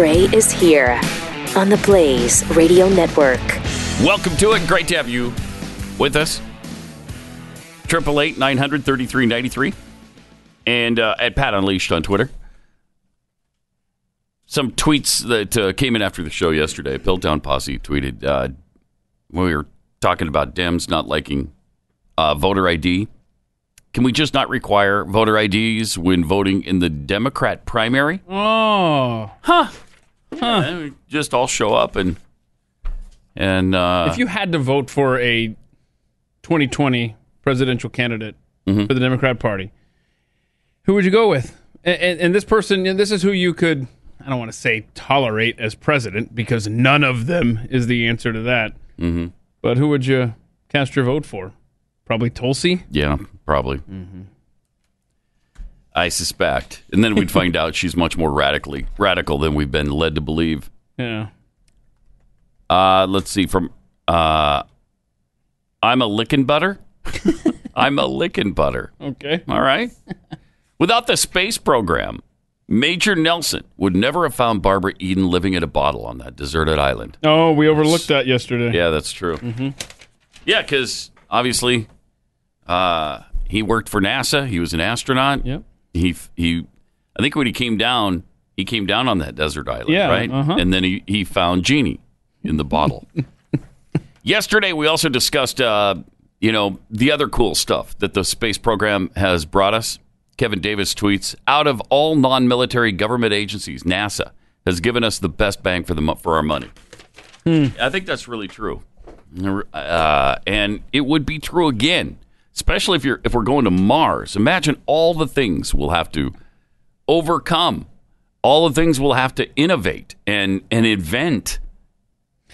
Gray is here on the Blaze Radio Network. Welcome to it. Great to have you with us. Triple eight nine hundred thirty three ninety three, and uh, at Pat Unleashed on Twitter. Some tweets that uh, came in after the show yesterday. Piltdown Posse tweeted uh, when we were talking about Dems not liking uh, voter ID. Can we just not require voter IDs when voting in the Democrat primary? Oh, And we just all show up and and uh, if you had to vote for a 2020 presidential candidate Mm-hmm. for the Democrat Party, who would you go with? And, and, and this person, and this is who you could, I don't want to say tolerate as president because none of them is the answer to that. Mm-hmm. But who would you cast your vote for? Probably Tulsi. Yeah, probably. I suspect. And then we'd find out she's much more radically radical than we've been led to believe. Yeah. Uh, let's see from uh, I'm a lickin' butter. I'm a lickin' butter. Okay. All right. Without the space program, Major Nelson would never have found Barbara Eden living in a bottle on that deserted island. Oh, we overlooked that yesterday. Yeah, that's true. Mm-hmm. Yeah, because obviously, uh, he worked for NASA. He was an astronaut. Yep. He he, I think when he came down, he came down on that desert island, Yeah, right? uh-huh. And then he he found Genie in the bottle. Yesterday, we also discussed, uh, you know, the other cool stuff that the space program has brought us. Kevin Davis tweets: Out of all non-military government agencies, NASA has given us the best bang for the for our money. I think that's really true, uh, and it would be true again, especially if you're if we're going to Mars. Imagine all the things we'll have to overcome, all the things we'll have to innovate and and invent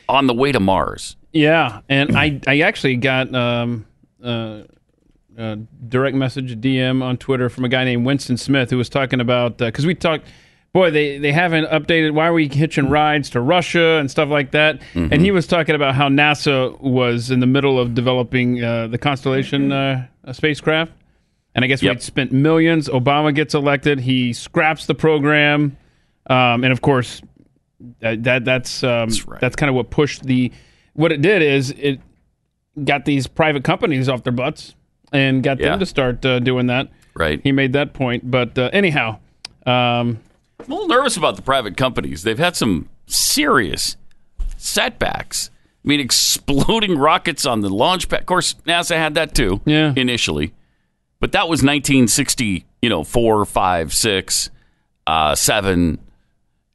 on the way to Mars. Yeah, and I I actually got um, uh, a direct message DM on Twitter from a guy named Winston Smith who was talking about because we talked. Boy, they, they haven't updated. Why are we hitching rides to Russia and stuff like that? And he was talking about how NASA was in the middle of developing uh, the Constellation uh, spacecraft, and I guess Yep. we'd spent millions. Obama gets elected, he scraps the program, um, and of course, that, that that's um, That's right. that's kind of what pushed the. What it did is it got these private companies off their butts and got Yeah. them to start uh, doing that. Right. He made that point, but uh, anyhow, um, I'm a little nervous about the private companies. They've had some serious setbacks. I mean, exploding rockets on the launch pad. Of course, NASA had that too. Yeah. Initially, but that was 1960. You know, four, five, six, uh, seven.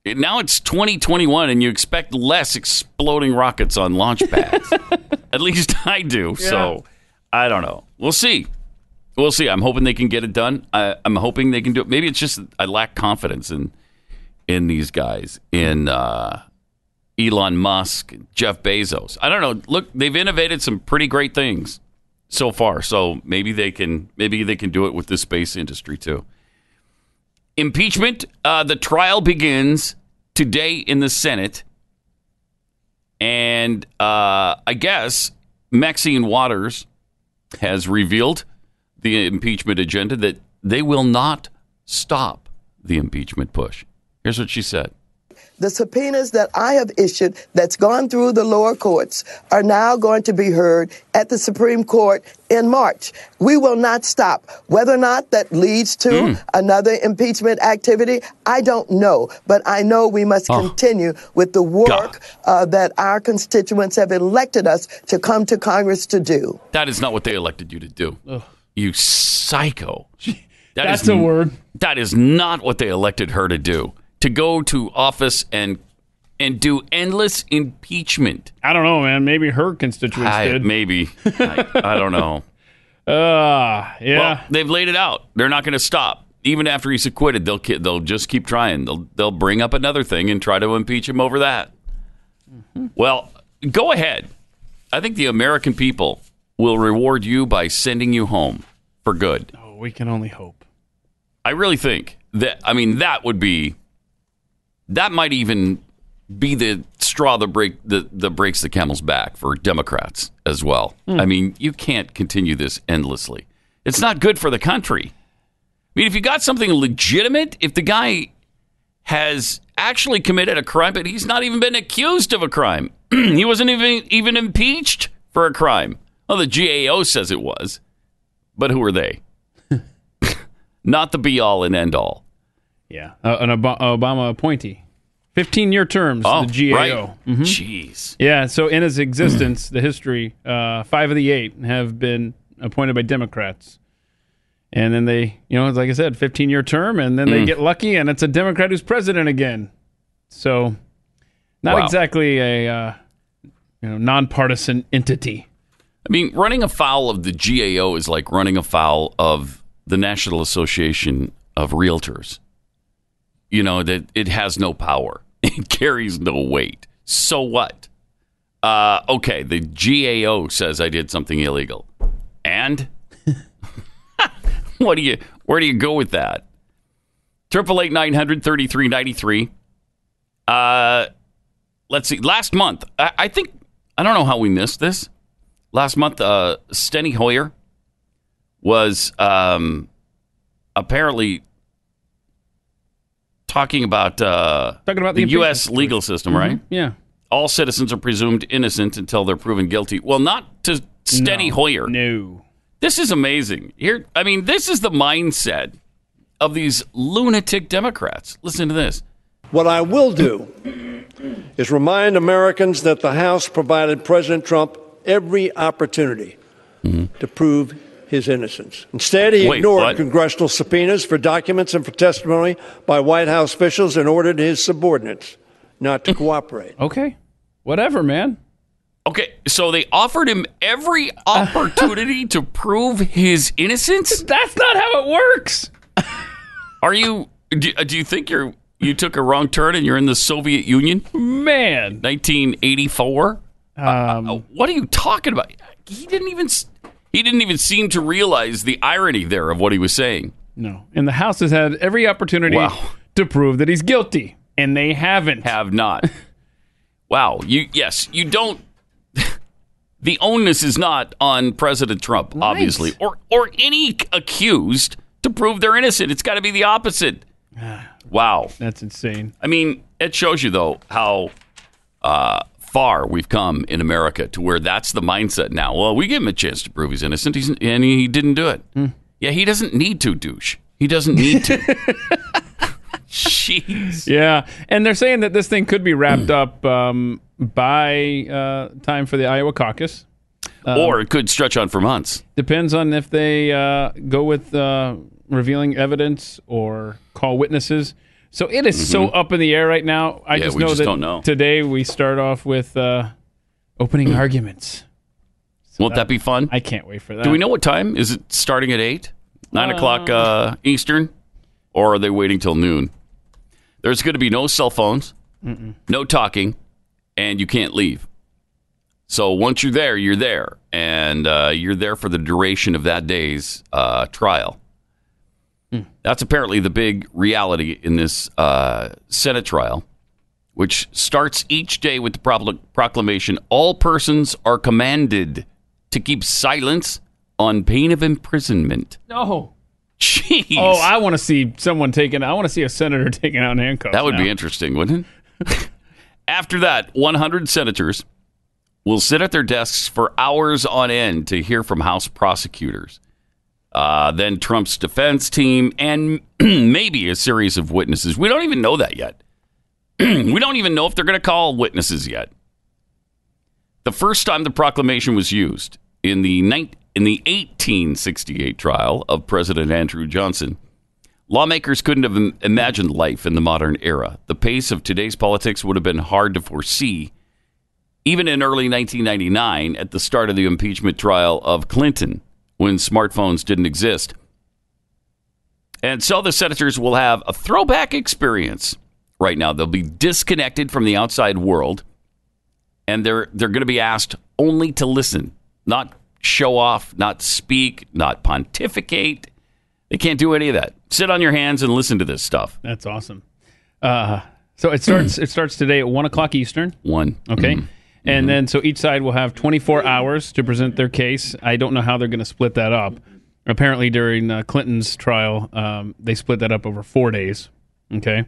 It- Now it's 2021, and you expect less exploding rockets on launch pads. At least I do. So I don't know. We'll see. We'll see. I'm hoping they can get it done. I, I'm hoping they can do it. Maybe it's just I lack confidence in in these guys, in uh, Elon Musk, Jeff Bezos. I don't know. Look, they've innovated some pretty great things so far. So maybe they can maybe they can do it with the space industry too. Impeachment. Uh, the trial begins today in the Senate, and uh, I guess Maxine Waters has revealed the impeachment agenda that they will not stop the impeachment push. Here's what she said. The subpoenas that I have issued that's gone through the lower courts are now going to be heard at the Supreme Court in March. We will not stop. Whether or not that leads to another impeachment activity, I don't know. But I know we must continue with the work uh, that our constituents have elected us to come to Congress to do. That is not what they elected you to do. You psycho. That that's is a word. That is not what they elected her to do. To go to office and and do endless impeachment. I don't know, man. Maybe her constituents I, did. maybe. I, I don't know. Ah, yeah. Well, they've laid it out. They're not going to stop. Even after he's acquitted, they'll they'll just keep trying. They'll they'll bring up another thing and try to impeach him over that. Well, go ahead. I think the American people will reward you by sending you home for good. oh, we can only hope. I really think that. I mean, that would be. That might even be the straw that break the that breaks the camel's back for Democrats as well. Hmm. I mean, you can't continue this endlessly. It's not good for the country. I mean, if you got something legitimate, if the guy has actually committed a crime, but he's not even been accused of a crime. he wasn't even even impeached for a crime. Well, the GAO says it was, but who are they? not the be all and end all. Yeah, uh, an Ob- Obama appointee, fifteen year terms. Oh, the GAO. right. Mhm. Jeez. Yeah. So in his existence, the history, uh, five of the eight have been appointed by Democrats. And then they, you know, like I said, 15 year term, and then Mm. they get lucky, and it's a Democrat who's president again. So, not Wow. exactly a uh, you know nonpartisan entity. I mean, running afoul of the GAO is like running afoul of the National Association of Realtors. You know, that it has no power, it carries no weight. So what? Uh, okay, the GAO says I did something illegal. And? what do you, where do you go with that? Triple eight nine hundred thirty three ninety three. Uh, let's see. Last month, I, I think I don't know how we missed this. Last month, uh, Steny Hoyer was um, apparently talking about uh, Talking about the U.S. legal system, right? Yeah. All citizens are presumed innocent until they're proven guilty. Well, not to Steny No. Hoyer. No. This is amazing. Here, I mean, this is the mindset of these lunatic Democrats. Listen to this. What I will do is remind Americans that the House provided President Trump every opportunity mm-hmm. to prove his innocence. Instead, he Wait, ignored what? congressional subpoenas for documents and for testimony by White House officials and ordered his subordinates not to cooperate. Okay. Whatever, man. Okay, so they offered him every opportunity to prove his innocence. That's not how it works. Are you? Do, uh, do you think you're you took a wrong turn and you're in the Soviet Union, Man. 1984? Um, What are you talking about? He didn't even he didn't even seem to realize the irony there of what he was saying. no. And the House has had every opportunity Wow. to prove that he's guilty, and they haven't. Have not. wow. You yes, you don't. the onus is not on President Trump, obviously, or or any accused to prove they're innocent. It's got to be the opposite. Wow. That's insane. I mean, it shows you though how uh, far we've come in America to where that's the mindset now. Well, we give him a chance to prove he's innocent, he's, and he didn't do it. Yeah, he doesn't need to douche. He doesn't need to. Jeez. Yeah, and they're saying that this thing could be wrapped up um, by uh, time for the Iowa caucus. or it could stretch on for months. Depends on if they uh, go with uh, revealing evidence or call witnesses. So it is so up in the air right now. I Mm-hmm. Yeah, just we know just that don't know. today we start off with uh, opening arguments. Won't that be fun? I can't wait for that. Do we know what time? Is it starting at 8? 9 o'clock uh, Eastern? Or are they waiting till noon? There's going to be no cell phones, no talking, and you can't leave. So once you're there, you're there. And uh, you're there for the duration of that day's uh, trial. That's apparently the big reality in this uh, Senate trial, which starts each day with the procl- proclamation all persons are commanded to keep silence on pain of imprisonment. No. Jeez. Oh, I want to see someone taken. I want to see a senator taken out in handcuffs. that would now. be interesting, wouldn't it? After that, 100 senators will sit at their desks for hours on end to hear from House prosecutors. Uh, then Trump's defense team and maybe a series of witnesses. We don't even know that yet. we don't even know if they're going to call witnesses yet. The first time the proclamation was used in the nine in the 1868 trial of President Andrew Johnson, lawmakers couldn't have im- imagined life in the modern era. The pace of today's politics would have been hard to foresee, even in early 1999 at the start of the impeachment trial of Clinton, when smartphones didn't exist. And so the senators will have a throwback experience right now. They'll be disconnected from the outside world and they're they're going to be asked only to listen, not show off, not speak, not pontificate. They can't do any of that. Sit on your hands and listen to this stuff. That's awesome. Uh, so it starts. it starts today at one o'clock Eastern. One. Okay. And then, so each side will have 24 hours to present their case. I don't know how they're going to split that up. Apparently, during uh, Clinton's trial, um, they split that up over four days. Okay.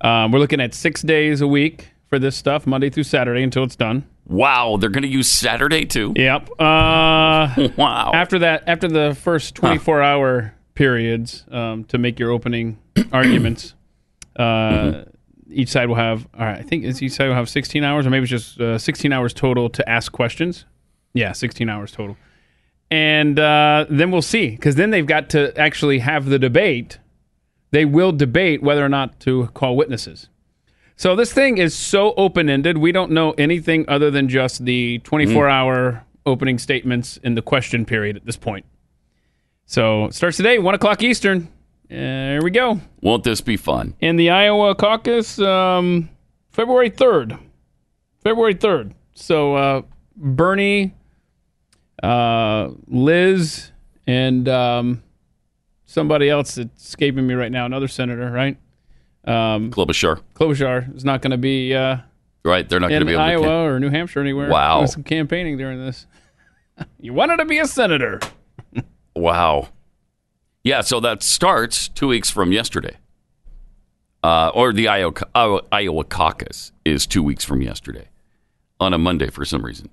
Um, we're looking at six days a week for this stuff, Monday through Saturday until it's done. Wow, they're going to use Saturday too. Yep. Uh, Wow. after that, after the first 24 hour periods um, to make your opening arguments, uh, each side will have, all right, I think each side will have 16 hours, or maybe it's just uh, 16 hours total to ask questions. Yeah, 16 hours total. And uh, then we'll see, because then they've got to actually have the debate. They will debate whether or not to call witnesses. So this thing is so open ended. We don't know anything other than just the 24 hour opening statements in the question period at this point. So it starts today, 1 o'clock Eastern. There we go. Won't this be fun? In the Iowa caucus, um, February 3rd. February 3rd. So uh, Bernie, uh, Liz, and um, somebody else that's escaping me right now, another senator, right? Um, Klobuchar. Klobuchar is not going to be uh, Right? They're not going to in be able Iowa to. or New Hampshire anywhere. Wow. Doing some campaigning during this. you wanted to be a senator. Wow. Yeah, so that starts two weeks from yesterday. Uh, or the Iowa, Iowa, caucus is two weeks from yesterday on a Monday for some reason.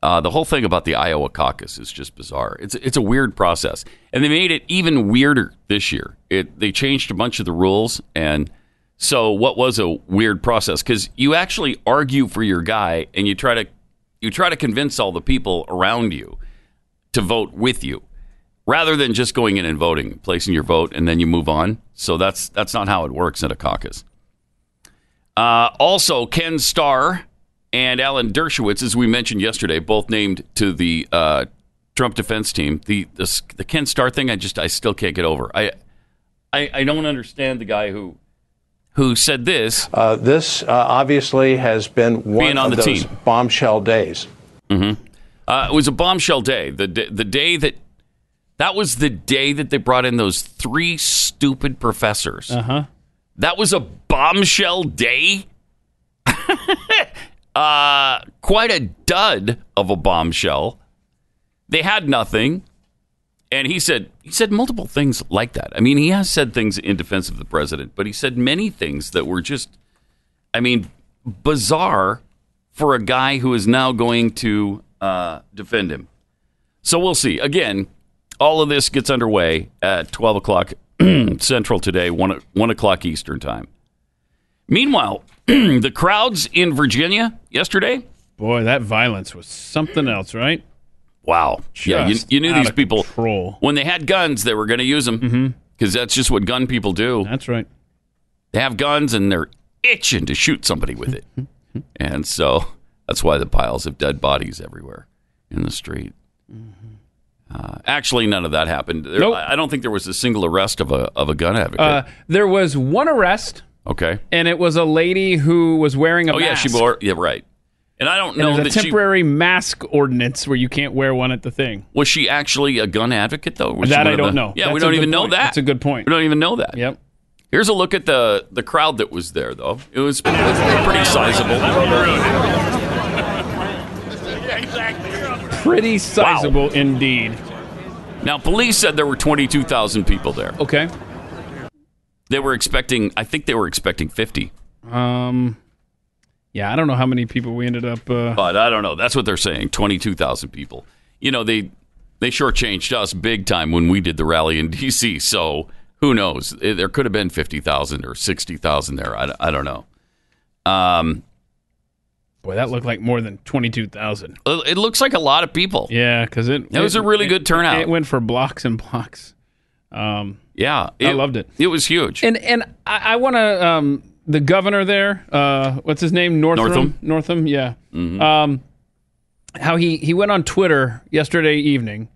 Uh, the whole thing about the Iowa caucus is just bizarre. It's it's a weird process, and they made it even weirder this year. It they changed a bunch of the rules, and so what was a weird process because you actually argue for your guy, and you try to you try to convince all the people around you to vote with you rather than just going in and voting, placing your vote, and then you move on. So that's that's not how it works in a caucus. Uh, also, Ken Starr and Alan Dershowitz, as we mentioned yesterday, both named to the uh, Trump defense team. The, the the Ken Starr thing, I just I still can't get over. I I, I don't understand the guy who who said this. Uh, this uh, obviously has been one on of the those team. bombshell days. Uh, it was a bombshell day. The d- the day that that was the day that they brought in those three stupid professors. Uh huh. That was a bombshell day. uh, quite a dud of a bombshell. They had nothing, and he said he said multiple things like that. I mean, he has said things in defense of the president, but he said many things that were just, I mean, bizarre for a guy who is now going to uh, defend him. So we'll see. Again, all of this gets underway at 12 o'clock Central today, 1, o- 1 o'clock Eastern Time. Meanwhile, the crowds in Virginia yesterday, Boy, that violence was something else, right? wow. yeah, you, you knew these people, Control. when they had guns, they were going to use them because mm-hmm. that's just what gun people do. That's right. They have guns and they're itching to shoot somebody with it. and so that's why the piles of dead bodies everywhere in the street. Mm-hmm. Uh, actually, none of that happened. There, Nope. I don't think there was a single arrest of a of a gun advocate. Uh, there was one arrest, okay. and it was a lady who was wearing a Oh yeah, she wore. Yeah, right. And I don't And know there's that a she temporary mask ordinance where you can't wear one at the thing. was she actually a gun advocate though. Was That I don't the- know. Yeah, That's we don't even know that. That's a good point. We don't even know that. Yep. Here's a look at the the crowd that was there though. It was, it was pretty sizable. Pretty sizable indeed. Now, police said there were 22,000 people there. Okay. They were expecting, I think they were expecting 50, Um. Yeah, I don't know how many people we ended up. Uh, but I don't know. That's what they're saying 22,000 people. You know, they they shortchanged us big time when we did the rally in D.C., so who knows? There could have been 50,000 or 60,000 there. I, I don't know. Um, boy, that looked like more than twenty-two thousand. it it looks like a lot of people. Yeah, because it. It was a really good turnout. It went for blocks and blocks. Um, Yeah. I loved it. It was huge. and and I, I want to um the governor there. Uh, what's his name? Northam. Northam? Northam. Yeah. Um, how he he went on Twitter yesterday evening.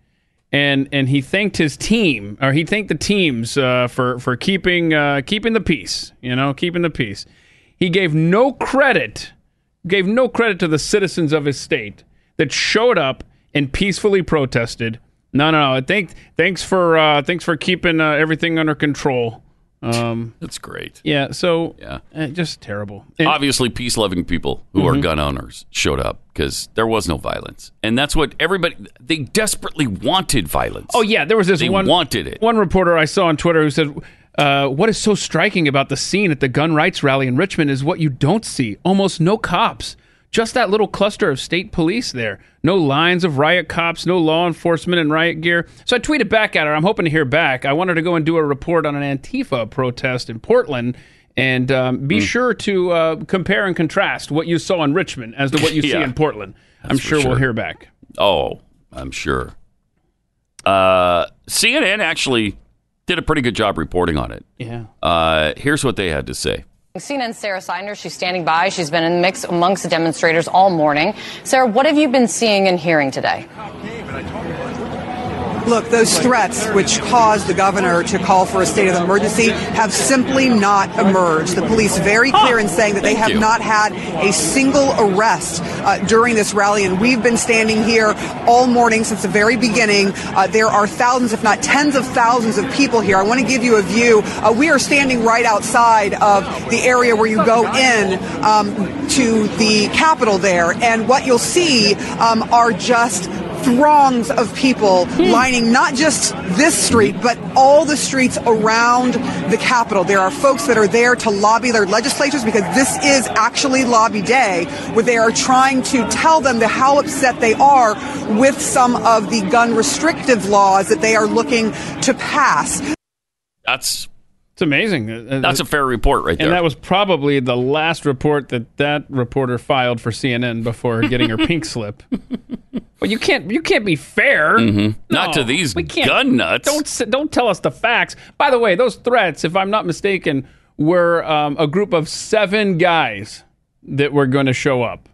And, and he thanked his team, or he thanked the teams uh, for for keeping uh, keeping the peace. You know, keeping the peace. He gave no credit, gave no credit to the citizens of his state that showed up and peacefully protested. No, no, no. Thank, thanks for uh, thanks for keeping uh, everything under control. Um, That's great. yeah, so Yeah. uh, just terrible. And- obviously peace-loving people who Mm-hmm. are gun owners showed up because there was no violence, and that's what everybody they desperately wanted violence. oh yeah, there was this they one wanted it. one reporter I saw on Twitter who said, Uh, what is so striking about the scene at the gun rights rally in Richmond is what you don't see almost no cops. Just that little cluster of state police there. No lines of riot cops, no law enforcement in riot gear. So I tweeted back at her. I'm hoping to hear back. I wanted to go and do a report on an Antifa protest in Portland. And um, be sure to uh, compare and contrast what you saw in Richmond as to what you see in Portland. I'm for sure, we'll hear back. Oh, I'm sure. Uh, CNN actually did a pretty good job reporting on it. Yeah. Uh, here's what they had to say. CNN's Sara Sidner, she's standing by. She's been in the mix amongst the demonstrators all morning. Sarah, what have you been seeing and hearing today? Look, those threats which caused the governor to call for a state of emergency have simply not emerged. The police very clear in saying that they have not had a single arrest uh, during this rally, and we've been standing here all morning since the very beginning. Uh, there are thousands, if not tens of thousands, of people here. I want to give you a view. Uh, we are standing right outside of the area where you go in um, to the Capitol there, and what you'll see um, are just throngs of people hmm. lining not just this street, but all the streets around the Capitol. There are folks that are there to lobby their legislatures because this is actually lobby day, where they are trying to tell them the, how upset they are with some of the gun restrictive laws that they are looking to pass. That's It's amazing. Uh, that's a fair report right there. And that was probably the last report that that reporter filed for CNN before getting her pink slip. But you can't you can't be fair. Mm-hmm. Not No, to these we can't- gun nuts. Don't don't tell us the facts. By the way, those threats, if I'm not mistaken, were um, a group of seven guys that were going to show up.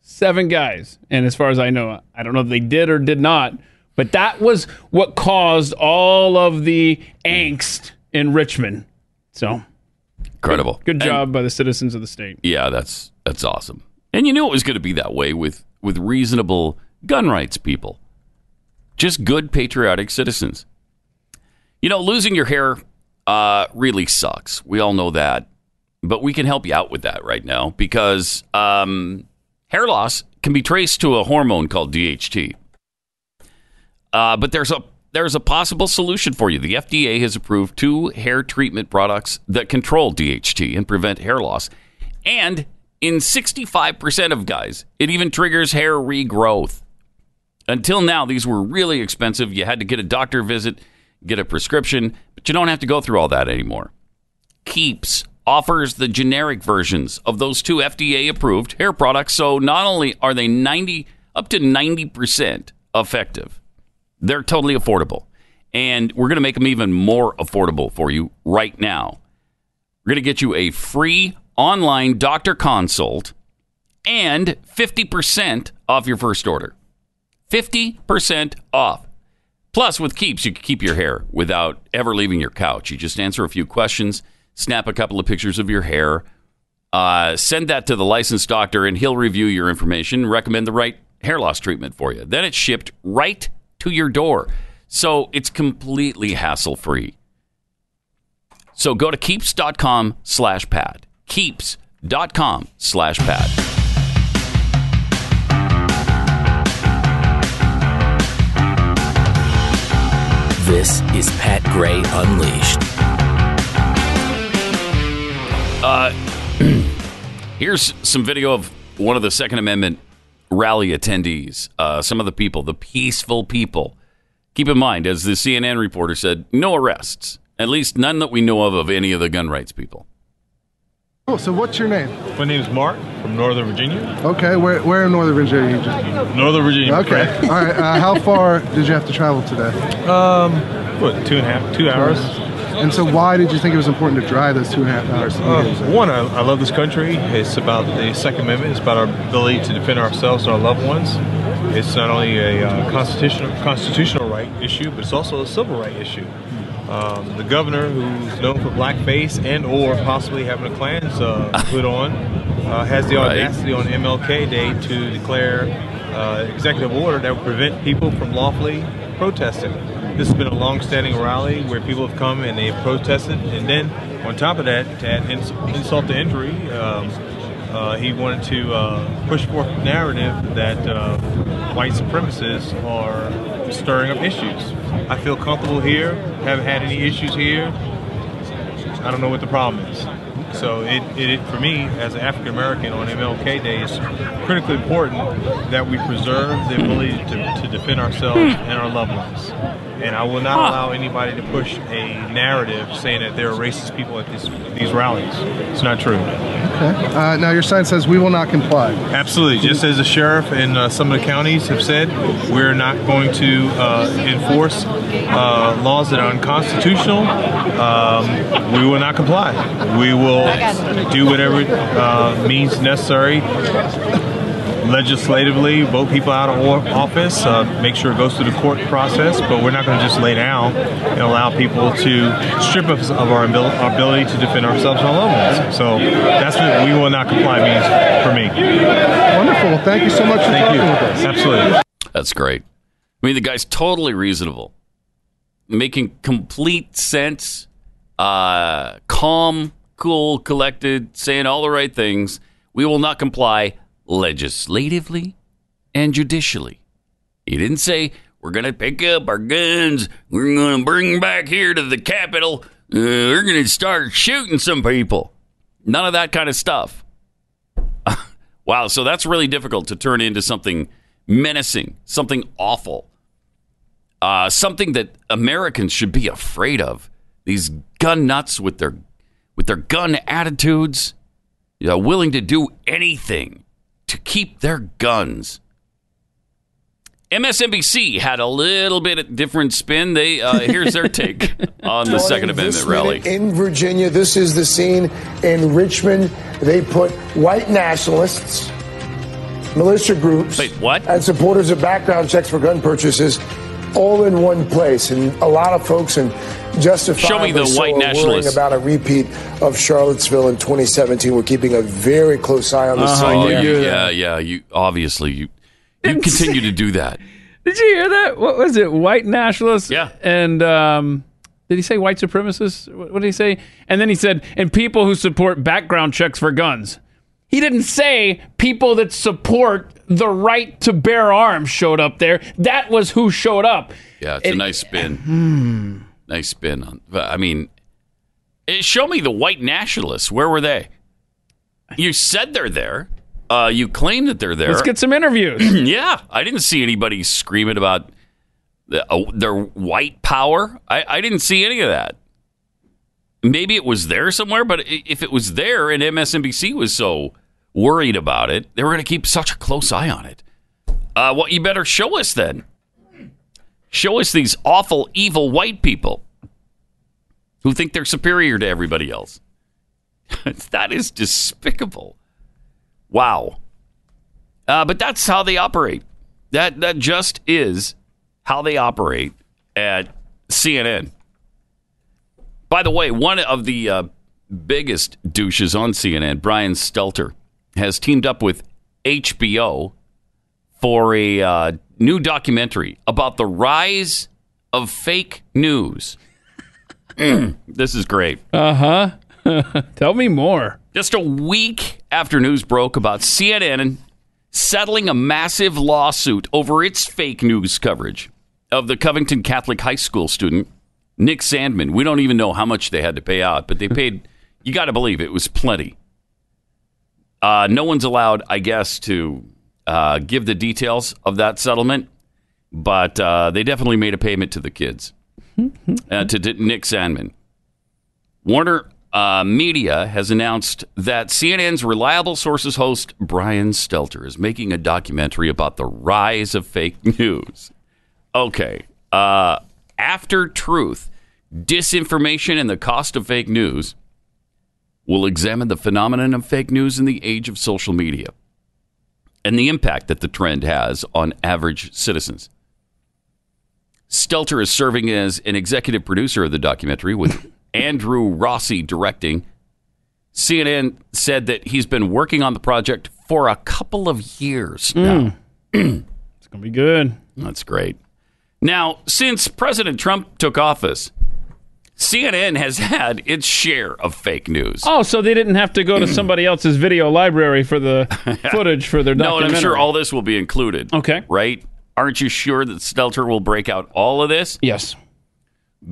Seven guys, and as far as I know, I don't know if they did or did not, but that was what caused all of the angst in Richmond. So Incredible. good And- job by the citizens of the state. Yeah, that's that's awesome. And you knew it was going to be that way with with reasonable gun rights people. Just good patriotic citizens. You know, losing your hair uh, really sucks. We all know that. But we can help you out with that right now because um, hair loss can be traced to a hormone called DHT. Uh, but there's a there's a possible solution for you. The FDA has approved two hair treatment products that control DHT and prevent hair loss. And in 65% of guys, it even triggers hair regrowth. Until now, these were really expensive. You had to get a doctor visit, get a prescription, but you don't have to go through all that anymore. Keeps offers the generic versions of those two FDA approved hair products. So not only are they 90 up to 90% effective, they're totally affordable. And we're going to make them even more affordable for you right now. We're going to get you a free online doctor consult and 50% off your first order. 50% off. Plus, with Keeps, you can keep your hair without ever leaving your couch. You just answer a few questions, snap a couple of pictures of your hair, uh, send that to the licensed doctor, and he'll review your information, recommend the right hair loss treatment for you. Then it's shipped right to your door. So it's completely hassle free. So go to keeps.com slash pat. Keeps.com slash pat. This is Pat Gray Unleashed. Uh, here's some video of one of the Second Amendment rally attendees. Uh, some of the people, the peaceful people. Keep in mind, as the CNN reporter said, no arrests. At least none that we know of of any of the gun rights people. Oh, so what's your name? My name is Mark from Northern Virginia. Okay, where, where in Northern Virginia? You just, Northern Virginia. okay, all right. Uh, how far did you have to travel today? Um, what, two and a half, two hours? And so, why did you think it was important to drive those two and a half hours? To Uh, one, I, I love this country. It's about the Second Amendment. It's about our ability to defend ourselves and our loved ones. It's not only a uh, constitutional constitutional right issue, but it's also a civil right issue. Um, the governor, who's known for blackface and or possibly having a Klans uh, put on, uh, has the Right. audacity on MLK Day to declare uh, executive order that would prevent people from lawfully protesting. This has been a long-standing rally where people have come and they've protested, and then on top of that, to add ins- insult to injury, um, uh, he wanted to uh, push forth the narrative that uh, white supremacists are stirring up issues. I feel comfortable here. Haven't had any issues here. I don't know what the problem is. So it, it, for me as an African American on MLK Day is critically important that we preserve the ability to, to defend ourselves and our loved ones. And I will not allow anybody to push a narrative saying that there are racist people at this, these rallies. It's not true. Okay. Uh, now your sign says we will not comply. Absolutely. Just as the sheriff and uh, some of the counties have said, we're not going to uh, enforce uh, laws that are unconstitutional. Um, we will not comply. We will do whatever uh, means necessary legislatively, vote people out of office, uh, make sure it goes through the court process, but we're not going to just lay down and allow people to strip us of our, abil- our ability to defend ourselves and our loved ones. So that's what we will not comply means for me. Wonderful. Thank you so much for Thank talking you. with us. Absolutely. That's great. I mean, the guy's totally reasonable, making complete sense, uh, calm, cool, collected, saying all the right things. We will not comply legislatively and judicially. He didn't say we're going to pick up our guns, we're going to bring back here to the Capitol, uh, we're going to start shooting some people. None of that kind of stuff. Wow, so that's really difficult to turn into something menacing, something awful, uh, something that Americans should be afraid of. These gun nuts with their with their gun attitudes, you know, willing to do anything to keep their guns. MSNBC had a little bit of different spin. They uh, here's their take on the Second Joining this Amendment rally. In Virginia, this is the scene in Richmond. They put white nationalists, militia groups, Wait, what? and supporters of background checks for gun purchases all in one place. And a lot of folks, and justifiably Show me the so, white are worrying nationalists. about a repeat of Charlottesville in 2017. We're keeping a very close eye on the Uh-huh, scene. Oh, yeah, yeah, yeah. You obviously you you continue to do that. Did you hear that? What was it? White nationalists? Yeah. And um, did he say white supremacists? What, what did he say? And then he said, and people who support background checks for guns. He didn't say people that support the right to bear arms showed up there. That was who showed up. Yeah, it's a nice spin. Nice spin on. I mean, eh, show me the white nationalists. Where were they? You said they're there. Uh, you claim that they're there. Let's get some interviews. yeah, I didn't see anybody screaming about the, uh, their white power. I, I didn't see any of that. Maybe it was there somewhere, but if it was there and MSNBC was so worried about it, they were going to keep such a close eye on it. Uh, well, you better show us then. Show us these awful, evil white people who think they're superior to everybody else. that is despicable. Wow. Uh, but that's how they operate. That that just is how they operate at CNN. By the way, one of the uh, biggest douches on CNN, Brian Stelter, has teamed up with HBO for a uh, new documentary about the rise of fake news. Mm, this is great. Uh huh. Tell me more. Just a week after news broke about CNN settling a massive lawsuit over its fake news coverage of the Covington Catholic High School student, Nick Sandmann. We don't even know how much they had to pay out, but they paid, you got to believe it was plenty. Uh, no one's allowed, I guess, to uh, give the details of that settlement, but uh, they definitely made a payment to the kids, uh, to, to Nick Sandmann. Warner uh, Media has announced that CNN's reliable sources host Brian Stelter is making a documentary about the rise of fake news. Okay. Uh, After Truth Disinformation and the Cost of Fake News we'll examine the phenomenon of fake news in the age of social media and the impact that the trend has on average citizens. Stelter is serving as an executive producer of the documentary with Andrew Rossi directing. CNN said that he's been working on the project for a couple of years hmm. now. It's gonna be good. That's great. Now, since President Trump took office, CNN has had its share of fake news. Oh, so they didn't have to go to somebody else's video library for the footage for their documentary. No, and. I'm sure all this will be included. Okay. Right? Aren't you sure that Stelter will break out all of this? Yes.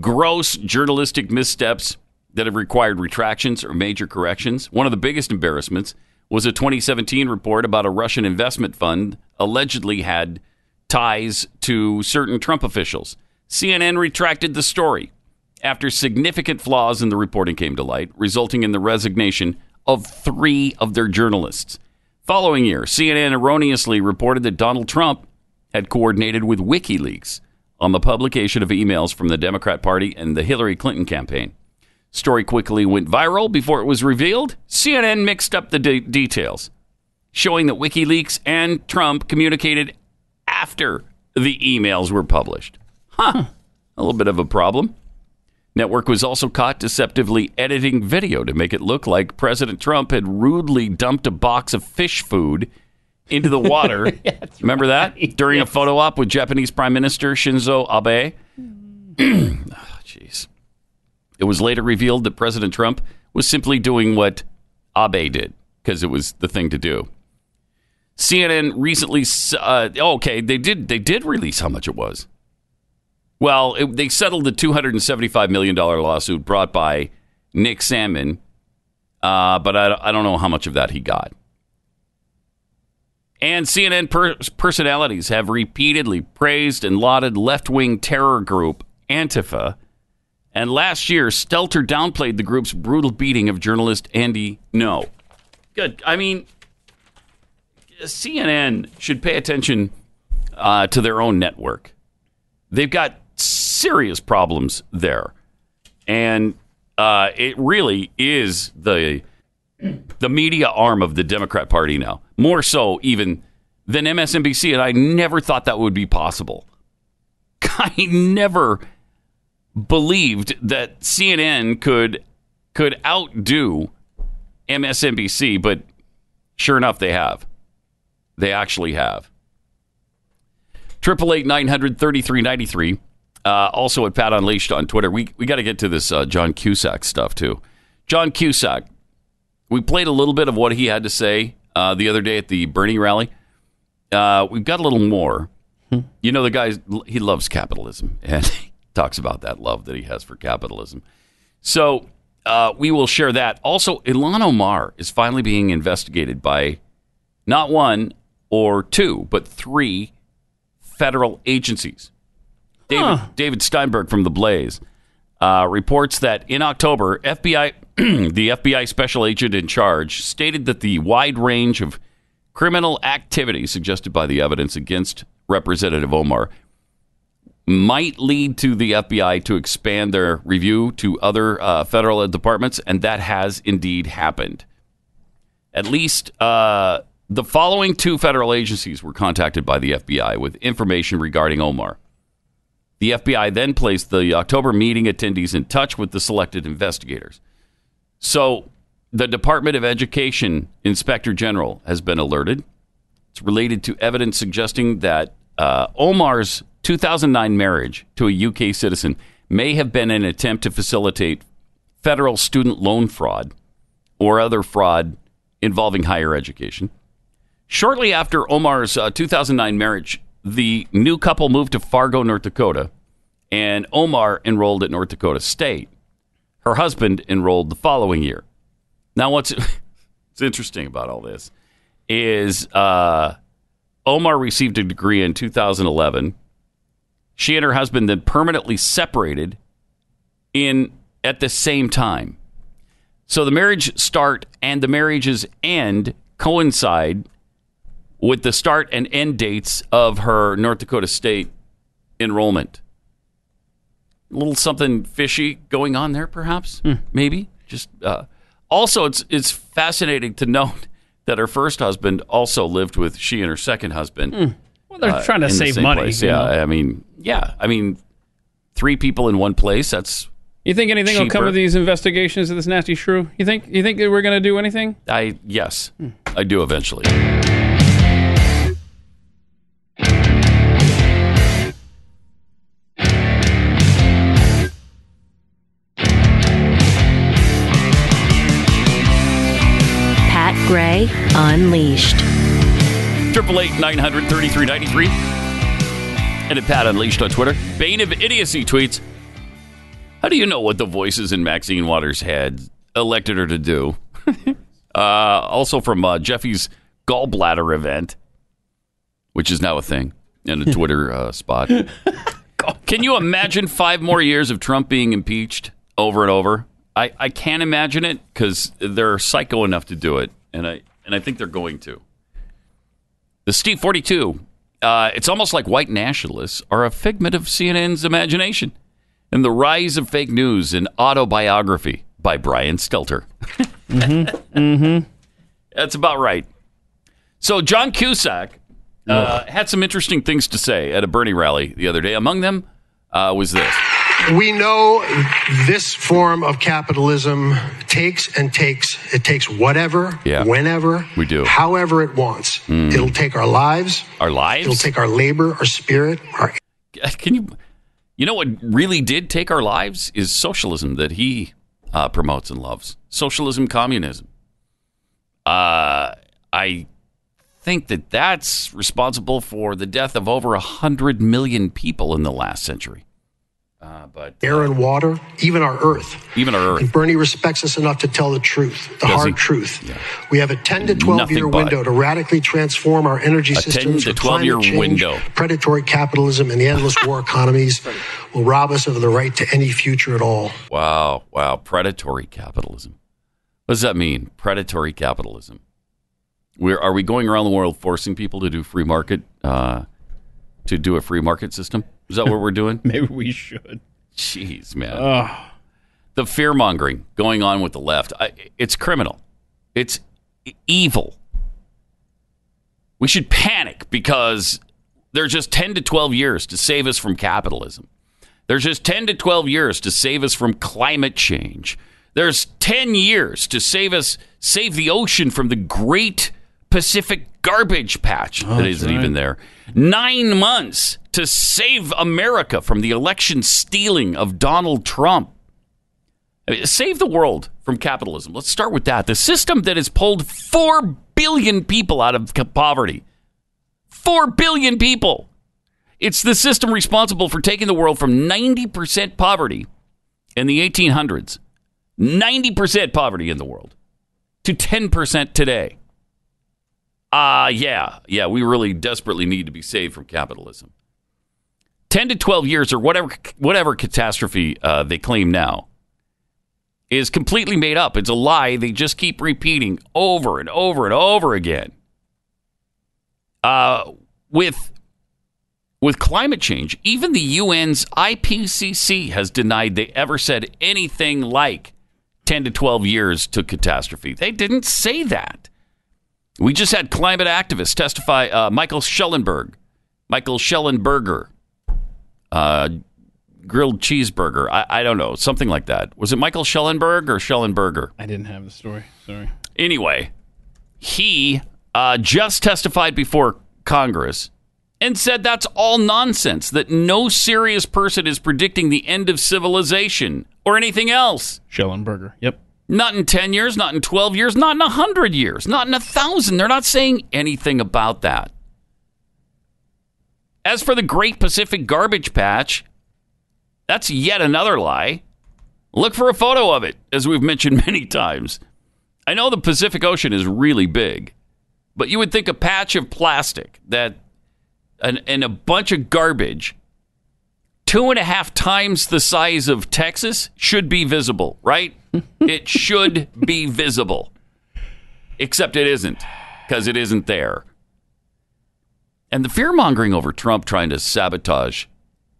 Gross journalistic missteps that have required retractions or major corrections. One of the biggest embarrassments was a 2017 report about a Russian investment fund allegedly had ties to certain Trump officials. CNN retracted the story after significant flaws in the reporting came to light, resulting in the resignation of three of their journalists. Following year, CNN erroneously reported that Donald Trump had coordinated with WikiLeaks on the publication of emails from the Democrat Party and the Hillary Clinton campaign. Story quickly went viral before it was revealed. CNN mixed up the de- details, showing that WikiLeaks and Trump communicated after the emails were published. Huh. A little bit of a problem. Network was also caught deceptively editing video to make it look like President Trump had rudely dumped a box of fish food into the water. Remember that? During a photo op with Japanese Prime Minister Shinzo Abe? Ah, Jeez. it was later revealed that President Trump was simply doing what Abe did because it was the thing to do. CNN recently, uh, okay, they did they did release how much it was. Well, it, they settled the two hundred and seventy five million dollar lawsuit brought by Nick Salmon, uh, but I, I don't know how much of that he got. And CNN per- personalities have repeatedly praised and lauded left wing terror group Antifa. And last year, Stelter downplayed the group's brutal beating of journalist Andy Ngo. Good. I mean, CNN should pay attention uh, to their own network. They've got serious problems there, and uh, it really is the the media arm of the Democrat Party now, more so even than MSNBC. And I never thought that would be possible. I never believed that CNN could could outdo MSNBC, but sure enough, they have. They actually have. Triple eight nine hundred thirty three ninety three. Uh, also at Pat Unleashed on Twitter. We we got to get to this uh, John Cusack stuff too. John Cusack. We played a little bit of what he had to say uh, the other day at the Bernie rally. Uh, we've got a little more. You know, the guy he loves capitalism, and he talks about that love that he has for capitalism. So uh, we will share that. Also, Ilhan Omar is finally being investigated by not one or two, but three federal agencies. David, David Steinberg from The Blaze uh, reports that in October, FBI, the FBI special agent in charge, stated that the wide range of criminal activity suggested by the evidence against Representative Omar might lead to the FBI to expand their review to other uh, federal departments, and that has indeed happened. At least uh, the following two federal agencies were contacted by the FBI with information regarding Omar. The FBI then placed the October meeting attendees in touch with the selected investigators. So, the Department of Education Inspector General has been alerted. It's related to evidence suggesting that uh, Omar's 2009 marriage to a UK citizen may have been an attempt to facilitate federal student loan fraud or other fraud involving higher education. Shortly after Omar's uh, 2009 marriage, the new couple moved to Fargo, North Dakota, and Omar enrolled at North Dakota State. Her husband enrolled the following year. Now, what's what's interesting about all this is uh, Omar received a degree in 2011. She and her husband then permanently separated in at the same time. So the marriage start and the marriage's end coincide with the start and end dates of her North Dakota State enrollment. A little something fishy going on there, perhaps. Maybe just. Uh, also, it's it's fascinating to note that her first husband also lived with she and her second husband. Hmm. Well, they're uh, trying to save money. place. Yeah, know. I mean, yeah, I mean, three people in one place. That's You think anything will come of these investigations of this nasty shrew? You think? You think that we're going to do anything? I yes, I do eventually. Unleashed. Triple eight nine hundred thirty three ninety three. And at Pat Unleashed on Twitter. Bane of Idiocy tweets. How do you know what the voices in Maxine Waters' head elected her to do? uh, also from uh, Jeffy's gallbladder event, which is now a thing in a Twitter uh, spot. Can you imagine five more years of Trump being impeached over and over? I, I can't imagine it because they're psycho enough to do it, and I and I think they're going to. The Steve Forty Two. Uh, it's almost like white nationalists are a figment of CNN's imagination, and the rise of fake news in autobiography by Brian Stelter. Mm-hmm. Mm-hmm. That's about right. So John Cusack uh, had some interesting things to say at a Bernie rally the other day. Among them uh, was this. We know this form of capitalism takes and takes. It takes whatever, Yeah. whenever, We do. however it wants. Mm. It'll take our lives. Our lives? It'll take our labor, our spirit, our Can you, you know what really did take our lives is socialism that he uh, promotes and loves. Socialism, communism. Uh, I think that that's responsible for the death of over a hundred million people in the last century. Uh, but air and water, even our earth. even our Earth. And Bernie respects us enough to tell the truth, the Does hard he? truth. We have a 10 to 12 Nothing year window to radically transform our energy A 10 systems. to 12 year change, window. Predatory capitalism and the endless war economies will rob us of the right to any future at all. Wow, wow, predatory capitalism. What does that mean? Predatory capitalism. We're, are we going around the world forcing people to do free market, uh, to do a free market system? Is that what we're doing? Maybe we should. Jeez, man. Ugh. The fear mongering going on with the left, I, it's criminal. It's evil. We should panic because there's just 10 to 12 years to save us from capitalism. There's just 10 to 12 years to save us from climate change. There's 10 years to save us, save the ocean from the great Pacific garbage patch that oh, that's isn't right. even there. Nine months to save America from the election stealing of Donald Trump. I mean, Save the world from capitalism. Let's start with that. The system that has pulled 4 billion people out of poverty. 4 billion people. It's the system responsible for taking the world from 90% poverty in the 1800s, 90% poverty in the world, to 10% today. Ah, yeah, yeah, we really desperately need to be saved from capitalism. 10 to 12 years or whatever whatever catastrophe uh, they claim now is completely made up. It's a lie they just keep repeating over and over and over again. Uh, with with climate change, even the UN's IPCC has denied they ever said anything like 10 to 12 years to catastrophe. They didn't say that. We just had climate activists testify. Uh, Michael Schellenberg, Michael Shellenberger, uh, grilled cheeseburger. I, I don't know, something like that. Was it Michael Schellenberg or Shellenberger? I didn't have the story. Sorry. Anyway, he uh, just testified before Congress and said that's all nonsense, that no serious person is predicting the end of civilization or anything else. Shellenberger. Yep. Not in 10 years, not in 12 years, not in 100 years, not in a 1,000. They're not saying anything about that. As for the Great Pacific Garbage Patch, that's yet another lie. Look for a photo of it, as we've mentioned many times. I know the Pacific Ocean is really big, but you would think a patch of plastic that and, and a bunch of garbage two and a half times the size of Texas should be visible, right? it should be visible. Except it isn't, because it isn't there. And the fear mongering over Trump trying to sabotage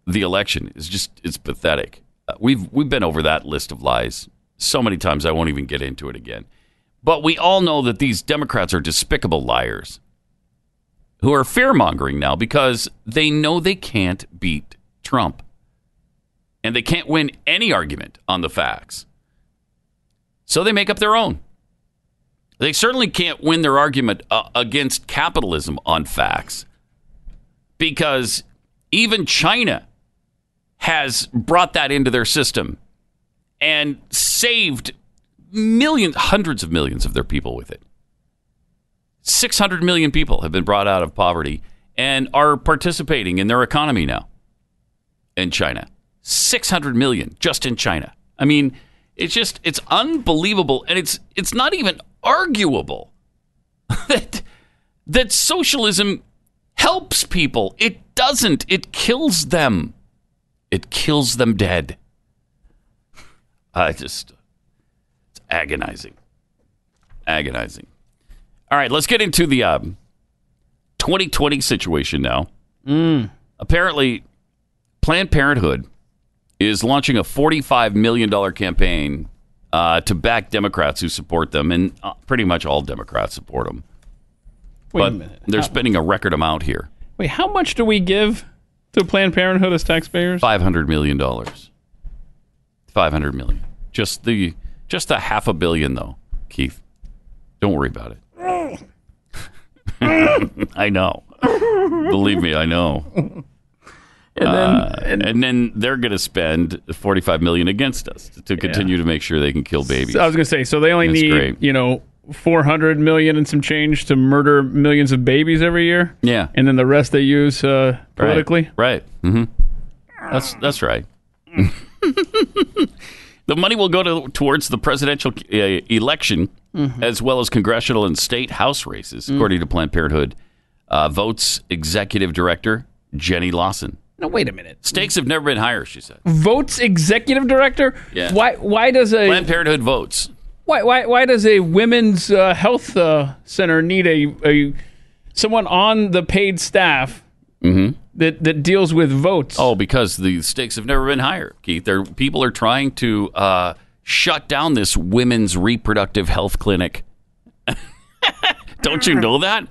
the election is just it's pathetic. Uh, we've we've been over that list of lies so many times I won't even get into it again. But we all know that these Democrats are despicable liars who are fear mongering now because they know they can't beat Trump. And they can't win any argument on the facts. So they make up their own. They certainly can't win their argument uh, against capitalism on facts because even China has brought that into their system and saved millions, hundreds of millions of their people with it. 600 million people have been brought out of poverty and are participating in their economy now in China. 600 million just in China. I mean, it's just it's unbelievable and it's it's not even arguable that that socialism helps people. It doesn't. It kills them. It kills them dead. I just it's agonizing. Agonizing. All right, let's get into the um, 2020 situation now. Mm. Apparently, Planned Parenthood is launching a $45 million campaign uh, to back Democrats who support them, and uh, pretty much all Democrats support them. Wait a but minute. they're How- spending a record amount here Wait, how much do we give to Planned Parenthood as taxpayers? $500 million. 500 million. Just the, just the half a billion, though, Keith. Don't worry about it. I know. Believe me, I know. And then, Uh, and, then they're going to spend 45 million against us to continue to make sure they can kill babies. I was going to say, so they only That's need, great. you know, 400 million and some change to murder millions of babies every year. Yeah. And then the rest they use uh, Right. politically. Right. hmm That's that's right. the money will go to, towards the presidential uh, election Mhm. as well as congressional and state house races, according to Planned Parenthood. Uh, Votes executive director Jenny Lawson. No, wait a minute. Stakes have never been higher, she said. Votes executive director? Yeah. Why why does a Planned Parenthood votes. Why why why does a women's uh, health uh, center need a, a someone on the paid staff Mm-hmm. that that deals with votes? Oh, because the stakes have never been higher, Keith. There, people are trying to uh, shut down this women's reproductive health clinic. Don't you know that?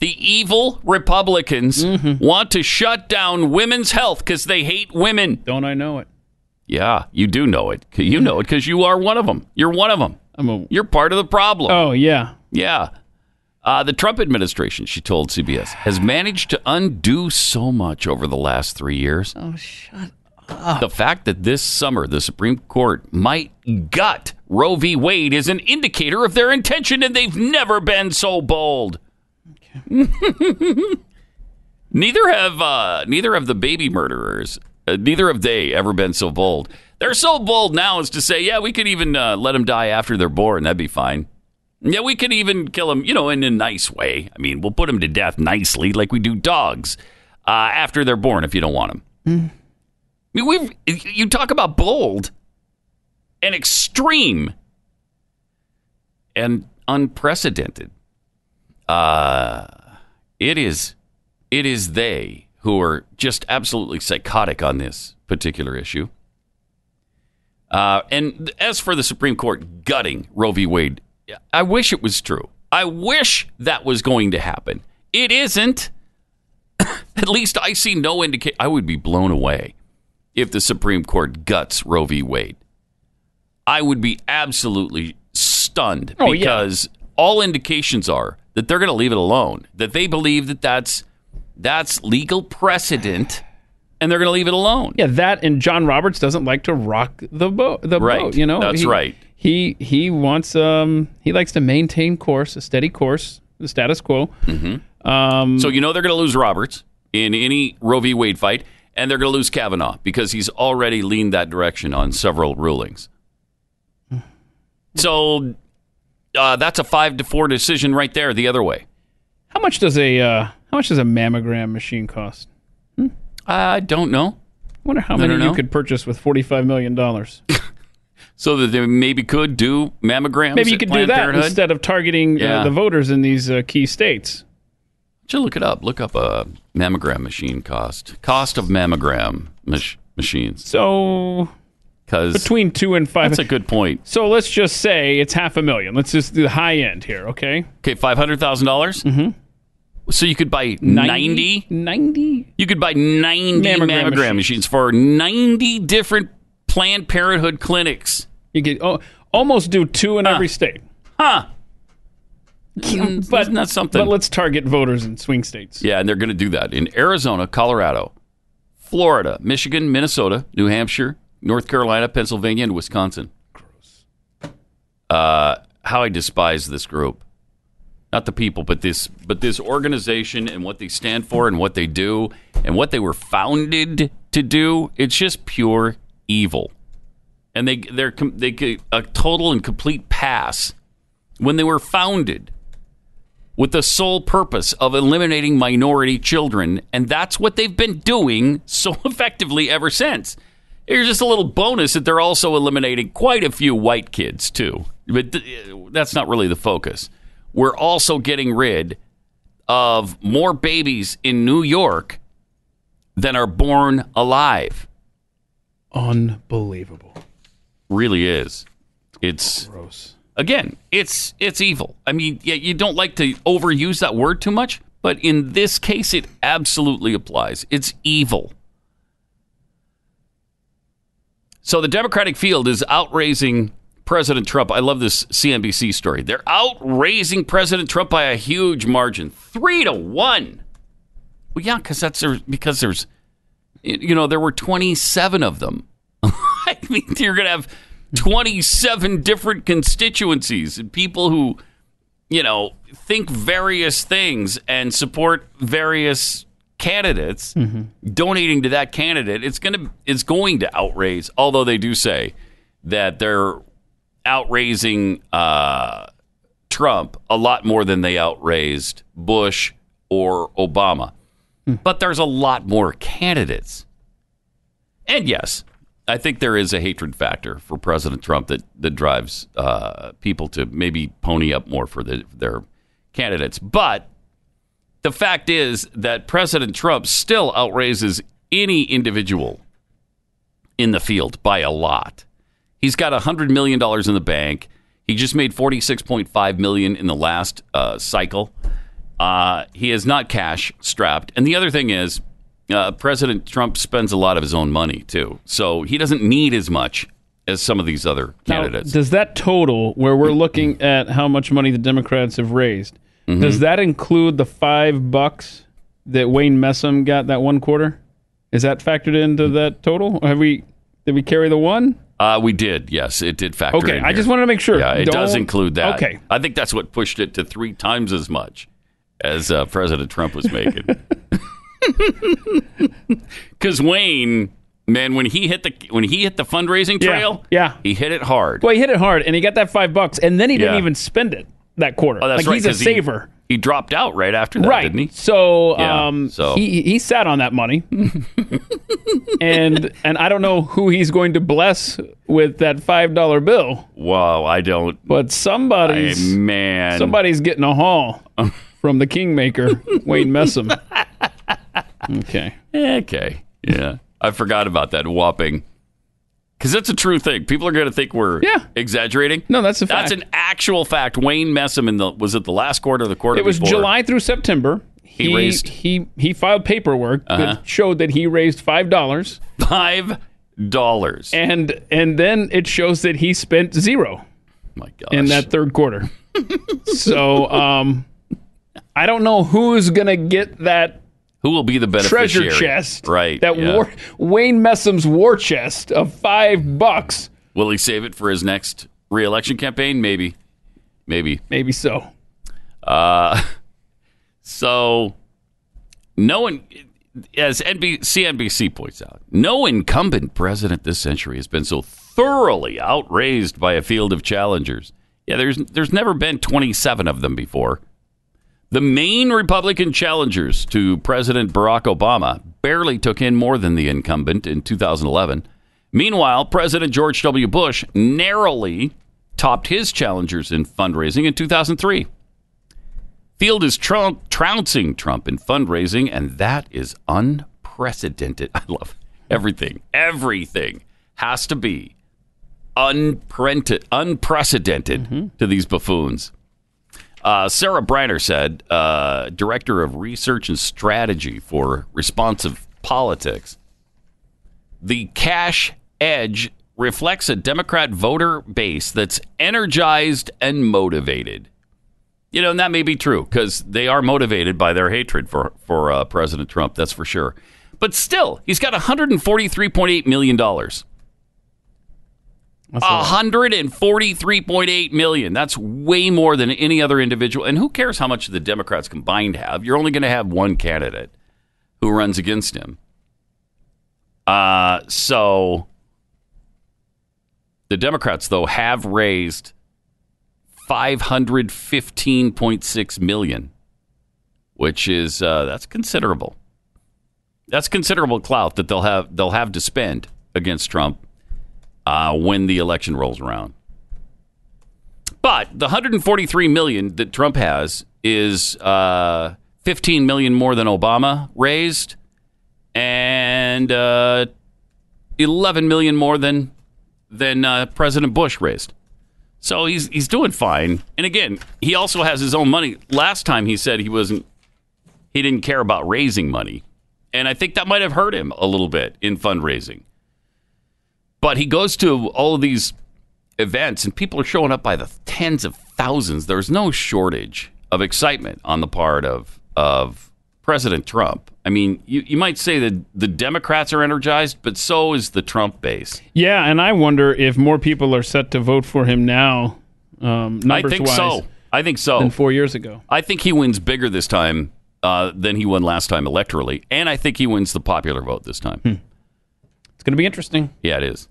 The evil Republicans want to shut down women's health because they hate women. Don't I know it? Yeah, you do know it. You know it because you are one of them. You're one of them. I'm a, You're part of the problem. oh yeah. Yeah. Uh, the Trump administration, she told CBS, has managed to undo so much over the last three years. Oh shut The fact that this summer the Supreme Court might gut Roe v. Wade is an indicator of their intention, and they've never been so bold. neither have uh, neither have the baby murderers. Uh, neither have they ever been so bold. They're so bold now as to say, yeah, we could even uh, let them die after they're born. That'd be fine. Yeah, we could even kill them, you know, in a nice way. I mean, we'll put them to death nicely, like we do dogs, uh, after they're born if you don't want them. I mean, we've you talk about bold and extreme and unprecedented. Uh, it is it is they who are just absolutely psychotic on this particular issue. Uh, and as for the Supreme Court gutting Roe v. Wade, I wish it was true. I wish that was going to happen. It isn't. At least I see no indication. I would be blown away if the Supreme Court guts Roe v. Wade. I would be absolutely stunned Oh, yeah. because all indications are that they're going to leave it alone. That they believe that that's that's legal precedent, and they're going to leave it alone. Yeah, that and John Roberts doesn't like to rock the boat. The Right. boat, you know. That's He- right. He he wants um he likes to maintain course, a steady course, the status quo. Mm-hmm. Um, So you know they're going to lose Roberts in any Roe v. Wade fight, and they're going to lose Kavanaugh because he's already leaned that direction on several rulings. So uh, that's a five to four decision right there, the other way. how much does a uh, how much does a mammogram machine cost? I don't know. wonder how I many you could purchase with forty five million dollars. So that they maybe could do mammograms. Maybe you at could do Planned that Parenthood? instead of targeting Yeah. uh, the voters in these uh, key states. Should look it up. Look up a mammogram machine cost. Cost of mammogram mach- machines. So Because between two and five. that's a good point. so let's just say it's half a million. Let's just do the high end here, okay? Okay, five hundred thousand dollars. Mm-hmm. So you could buy ninety. 90? You could buy 90 mammogram, Mammogram machines. machines. for 90 different Planned Parenthood clinics. You could oh, almost do two in every state. Huh. But Isn't something? But let's target voters in swing states. yeah, and they're going to do that in Arizona, Colorado, Florida, Michigan, Minnesota, New Hampshire, North Carolina, Pennsylvania, and Wisconsin. Gross. Uh, how I despise this group. Not the people, but this, but this organization and what they stand for and what they do and what they were founded to do. It's just pure evil, and they they're they get a total and complete pass when they were founded with the sole purpose of eliminating minority children, and that's what they've been doing so effectively ever since. Here's just a little bonus that they're also eliminating quite a few white kids too, but th- that's not really the focus. We're also getting rid of more babies in New York than are born alive. Unbelievable. Really is. It's Gross. again, it's it's evil. I mean, yeah, you don't like to overuse that word too much, but in this case, it absolutely applies. It's evil. So the Democratic field is outraising President Trump. I love this CNBC story. They're outraising President Trump by a huge margin, three to one. Well, yeah, because that's there, because there's, you know, there were twenty seven of them. I mean, you're going to have 27 different constituencies and people who, you know, think various things and support various candidates mm-hmm. donating to that candidate. It's going to it's going to outraise. Although they do say that they're outraising uh, Trump a lot more than they outraised Bush or Obama. But there's a lot more candidates. And yes, I think there is a hatred factor for President Trump that that drives uh, people to maybe pony up more for the, their candidates. But the fact is that President Trump still outraises any individual in the field by a lot. He's got hundred million dollars in the bank. He just made forty six point five million in the last uh, cycle. Uh, he is not cash strapped. And the other thing is, uh, President Trump spends a lot of his own money too, so he doesn't need as much as some of these other Now, candidates. does that total, where we're looking at how much money the Democrats have raised, Mm-hmm. does that include the five bucks that Wayne Messam got that one quarter? Is that factored into that total? Or have we did we carry the one? Uh, we did, yes, it did factor. Okay, in I here. just wanted to make sure. Yeah, it does Don't- include that. Okay. I think that's what pushed it to three times as much as uh, President Trump was making. Because Wayne, man, when he hit the when he hit the fundraising Yeah, trail, yeah. he hit it hard. Well, he hit it hard, and he got that five bucks, and then he didn't Yeah. even spend it that quarter. Oh, that's like right. he's a saver. He, dropped out right after that, right. didn't he? So, Yeah, um, so- he he sat on that money, and and I don't know who he's going to bless with that five dollar bill, Well, I don't. but I, somebody's man, somebody's getting a haul from the kingmaker Wayne Messam. Okay, Okay, yeah, I forgot about that whopping. Because that's a true thing. People are going to think we're Yeah. exaggerating. no, that's a fact. That's an actual fact. Wayne Messam in the was it the last quarter or the quarter? it was before? July through September. He raised- he he filed paperwork Uh-huh. that showed that he raised five dollars, five dollars. and and then it shows that he spent zero. My gosh. in that third quarter. so um, I don't know who's gonna get that Who will be the beneficiary? treasure chest, Right. That yeah. war, Wayne Messam's war chest of five bucks, Will he save it for his next reelection campaign? Maybe. Maybe. maybe so. Uh, so, no one, as NB, CNBC points out, no incumbent president this century has been so thoroughly outraised by a field of challengers. Yeah, there's there's never been 27 of them before. The main Republican challengers to President Barack Obama barely took in more than the incumbent in 2011. Meanwhile, President George W. Bush narrowly topped his challengers in fundraising in 2003. Field is trump, trouncing Trump in fundraising, and that is unprecedented. I love everything. Everything has to be unprecedented, unprecedented to these buffoons. Uh, Sarah Bryner said, uh, director of research and strategy for responsive politics, the cash edge reflects a Democrat voter base that's energized and motivated. You know, and that may be true because they are motivated by their hatred for for uh, President Trump. That's for sure. But still, he's got 143.8 million dollars. That's a 143.8 million. That's way more than any other individual. And who cares how much the Democrats combined have? You're only going to have one candidate who runs against him. Uh, so the Democrats, though, have raised five hundred fifteen point six million, which is uh, that's considerable. That's considerable clout that they'll have they'll have to spend against Trump uh, when the election rolls around. But the 143 million that Trump has is uh, 15 million more than Obama raised, and uh, 11 million more than than uh, President Bush raised. So he's he's doing fine. And again, he also has his own money. Last time he said he wasn't he didn't care about raising money. And I think that might have hurt him a little bit in fundraising. But he goes to all of these events and people are showing up by the tens of thousands. There's no shortage of excitement on the part of of President Trump. I mean, you, you might say that the Democrats are energized, but so is the Trump base. Yeah, and I wonder if more people are set to vote for him now. Um, I think so. I think so. Than four years ago. I think he wins bigger this time uh, than he won last time electorally, and I think he wins the popular vote this time. Hmm. It's going to be interesting. Yeah, it is.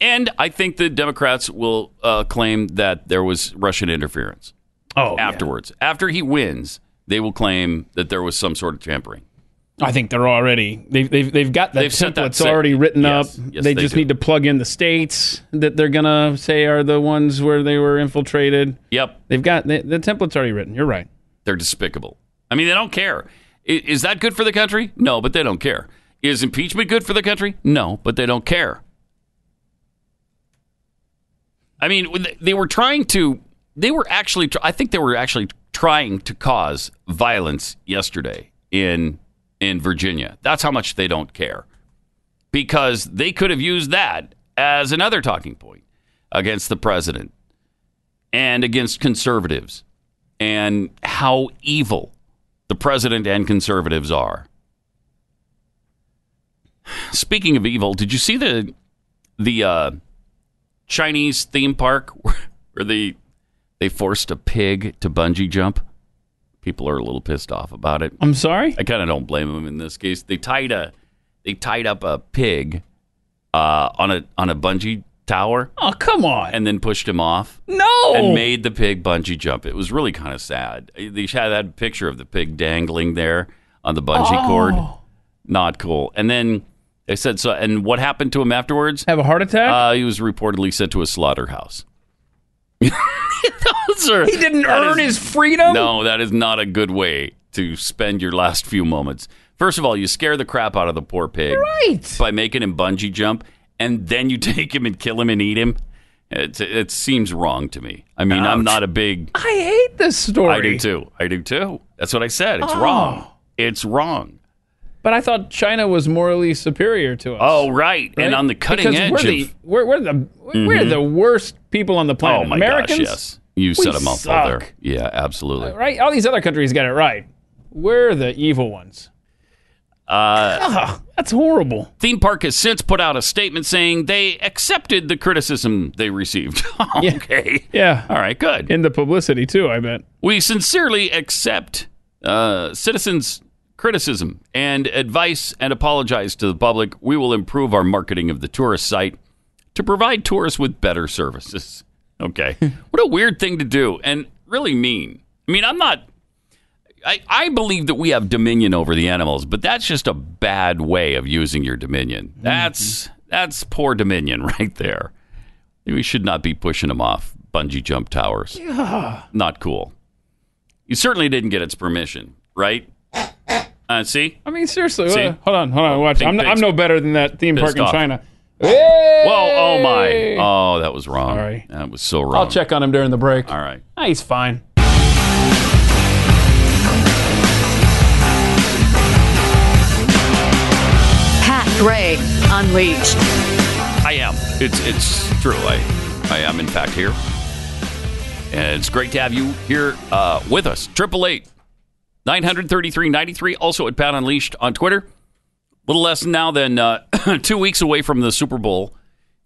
And I think the Democrats will uh, claim that there was Russian interference. Oh, afterwards, after he wins, they will claim that there was some sort of tampering. I think they're already they've they've, they've got that They've that templates already written Yes. up. Yes, they, they just do. need to plug in the states that they're gonna say are the ones where they were infiltrated. Yep, they've got the, the templates already written. You're right. They're despicable. I mean, they don't care. I- Is that good for the country? No, but they don't care. Is impeachment good for the country? No, but they don't care. I mean, they- were trying to, they were actually, I think they were actually trying to cause violence yesterday in in Virginia. That's how much they don't care, because they could have used that as another talking point against the president and against conservatives and how evil the president and conservatives are. Speaking of evil, did you see the the uh, Chinese theme park where they they forced a pig to bungee jump? People are a little pissed off about it. I'm sorry. I kind of don't blame them in this case. They tied a they tied up a pig uh, on a on a bungee tower. Oh come on! And then pushed him off. No. And made the pig bungee jump. It was really kind of sad. They had that picture of the pig dangling there on the bungee Oh. cord. Not cool. And then they said so. And what happened to him afterwards? Have a heart attack? Uh, he was reportedly sent to a slaughterhouse. Those are- He didn't earn is- his freedom. No, that is not a good way to spend your last few moments. First of all, you scare the crap out of the poor pig right. by making him bungee jump, and then you take him and kill him and eat him. It, it seems wrong to me. I mean, I'm not a big. I hate this story. I do too. I do too. That's what I said. It's Oh. wrong. It's wrong. But I thought China was morally superior to us. Oh, right. And on the cutting Because edge we're of. the we're, we're the we're Mhm. the worst people on the planet. oh my Americans, gosh! Yes, you a mouthful suck. there. Yeah, absolutely. Right? All these other countries got it right. We're the evil ones. Uh, Ah, that's horrible. Theme Park has since put out a statement saying they accepted the criticism they received. okay. Yeah. All right, good. In the publicity too, I bet. We sincerely accept uh, citizens' criticism and advice and apologize to the public. We will improve our marketing of the tourist site to provide tourists with better services. Okay. what a weird thing to do and really mean. I mean, I'm not. I, I believe that we have dominion over the animals, but that's just a bad way of using your dominion. Mm-hmm. That's that's poor dominion right there. We should not be pushing them off bungee jump towers. Yeah. Not cool. You certainly didn't get its permission, right? Uh, see? I mean, seriously. See? uh, hold on, hold on. Watch. Pink I'm, I'm no better than that theme park pissed in off. China. Whoa! Oh my! Oh, that was wrong. Sorry. that was so wrong. I'll check on him during the break. All right. Ah, he's fine. Pat Gray Unleashed. I am. It's it's true. I I am in fact here, and it's great to have you here uh, with us. Triple eight nine hundred thirty three ninety three. Also at Pat Unleashed on Twitter. Little less now than uh, two weeks away from the Super Bowl,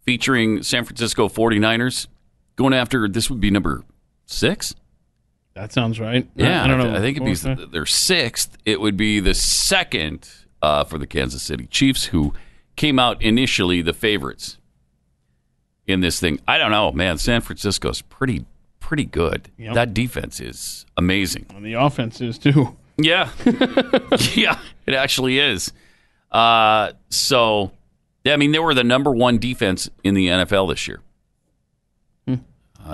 featuring San Francisco 49ers going after this would be number six. That sounds right. Yeah, I don't know. I think it'd be was their sixth. It would be the second uh, for the Kansas City Chiefs, who came out initially the favorites in this thing. I don't know, man. San Francisco's pretty pretty good. Yep. That defense is amazing. And the offense is too. Yeah. yeah, it actually is. Uh, so, I mean, they were the number one defense in the NFL this year. Uh,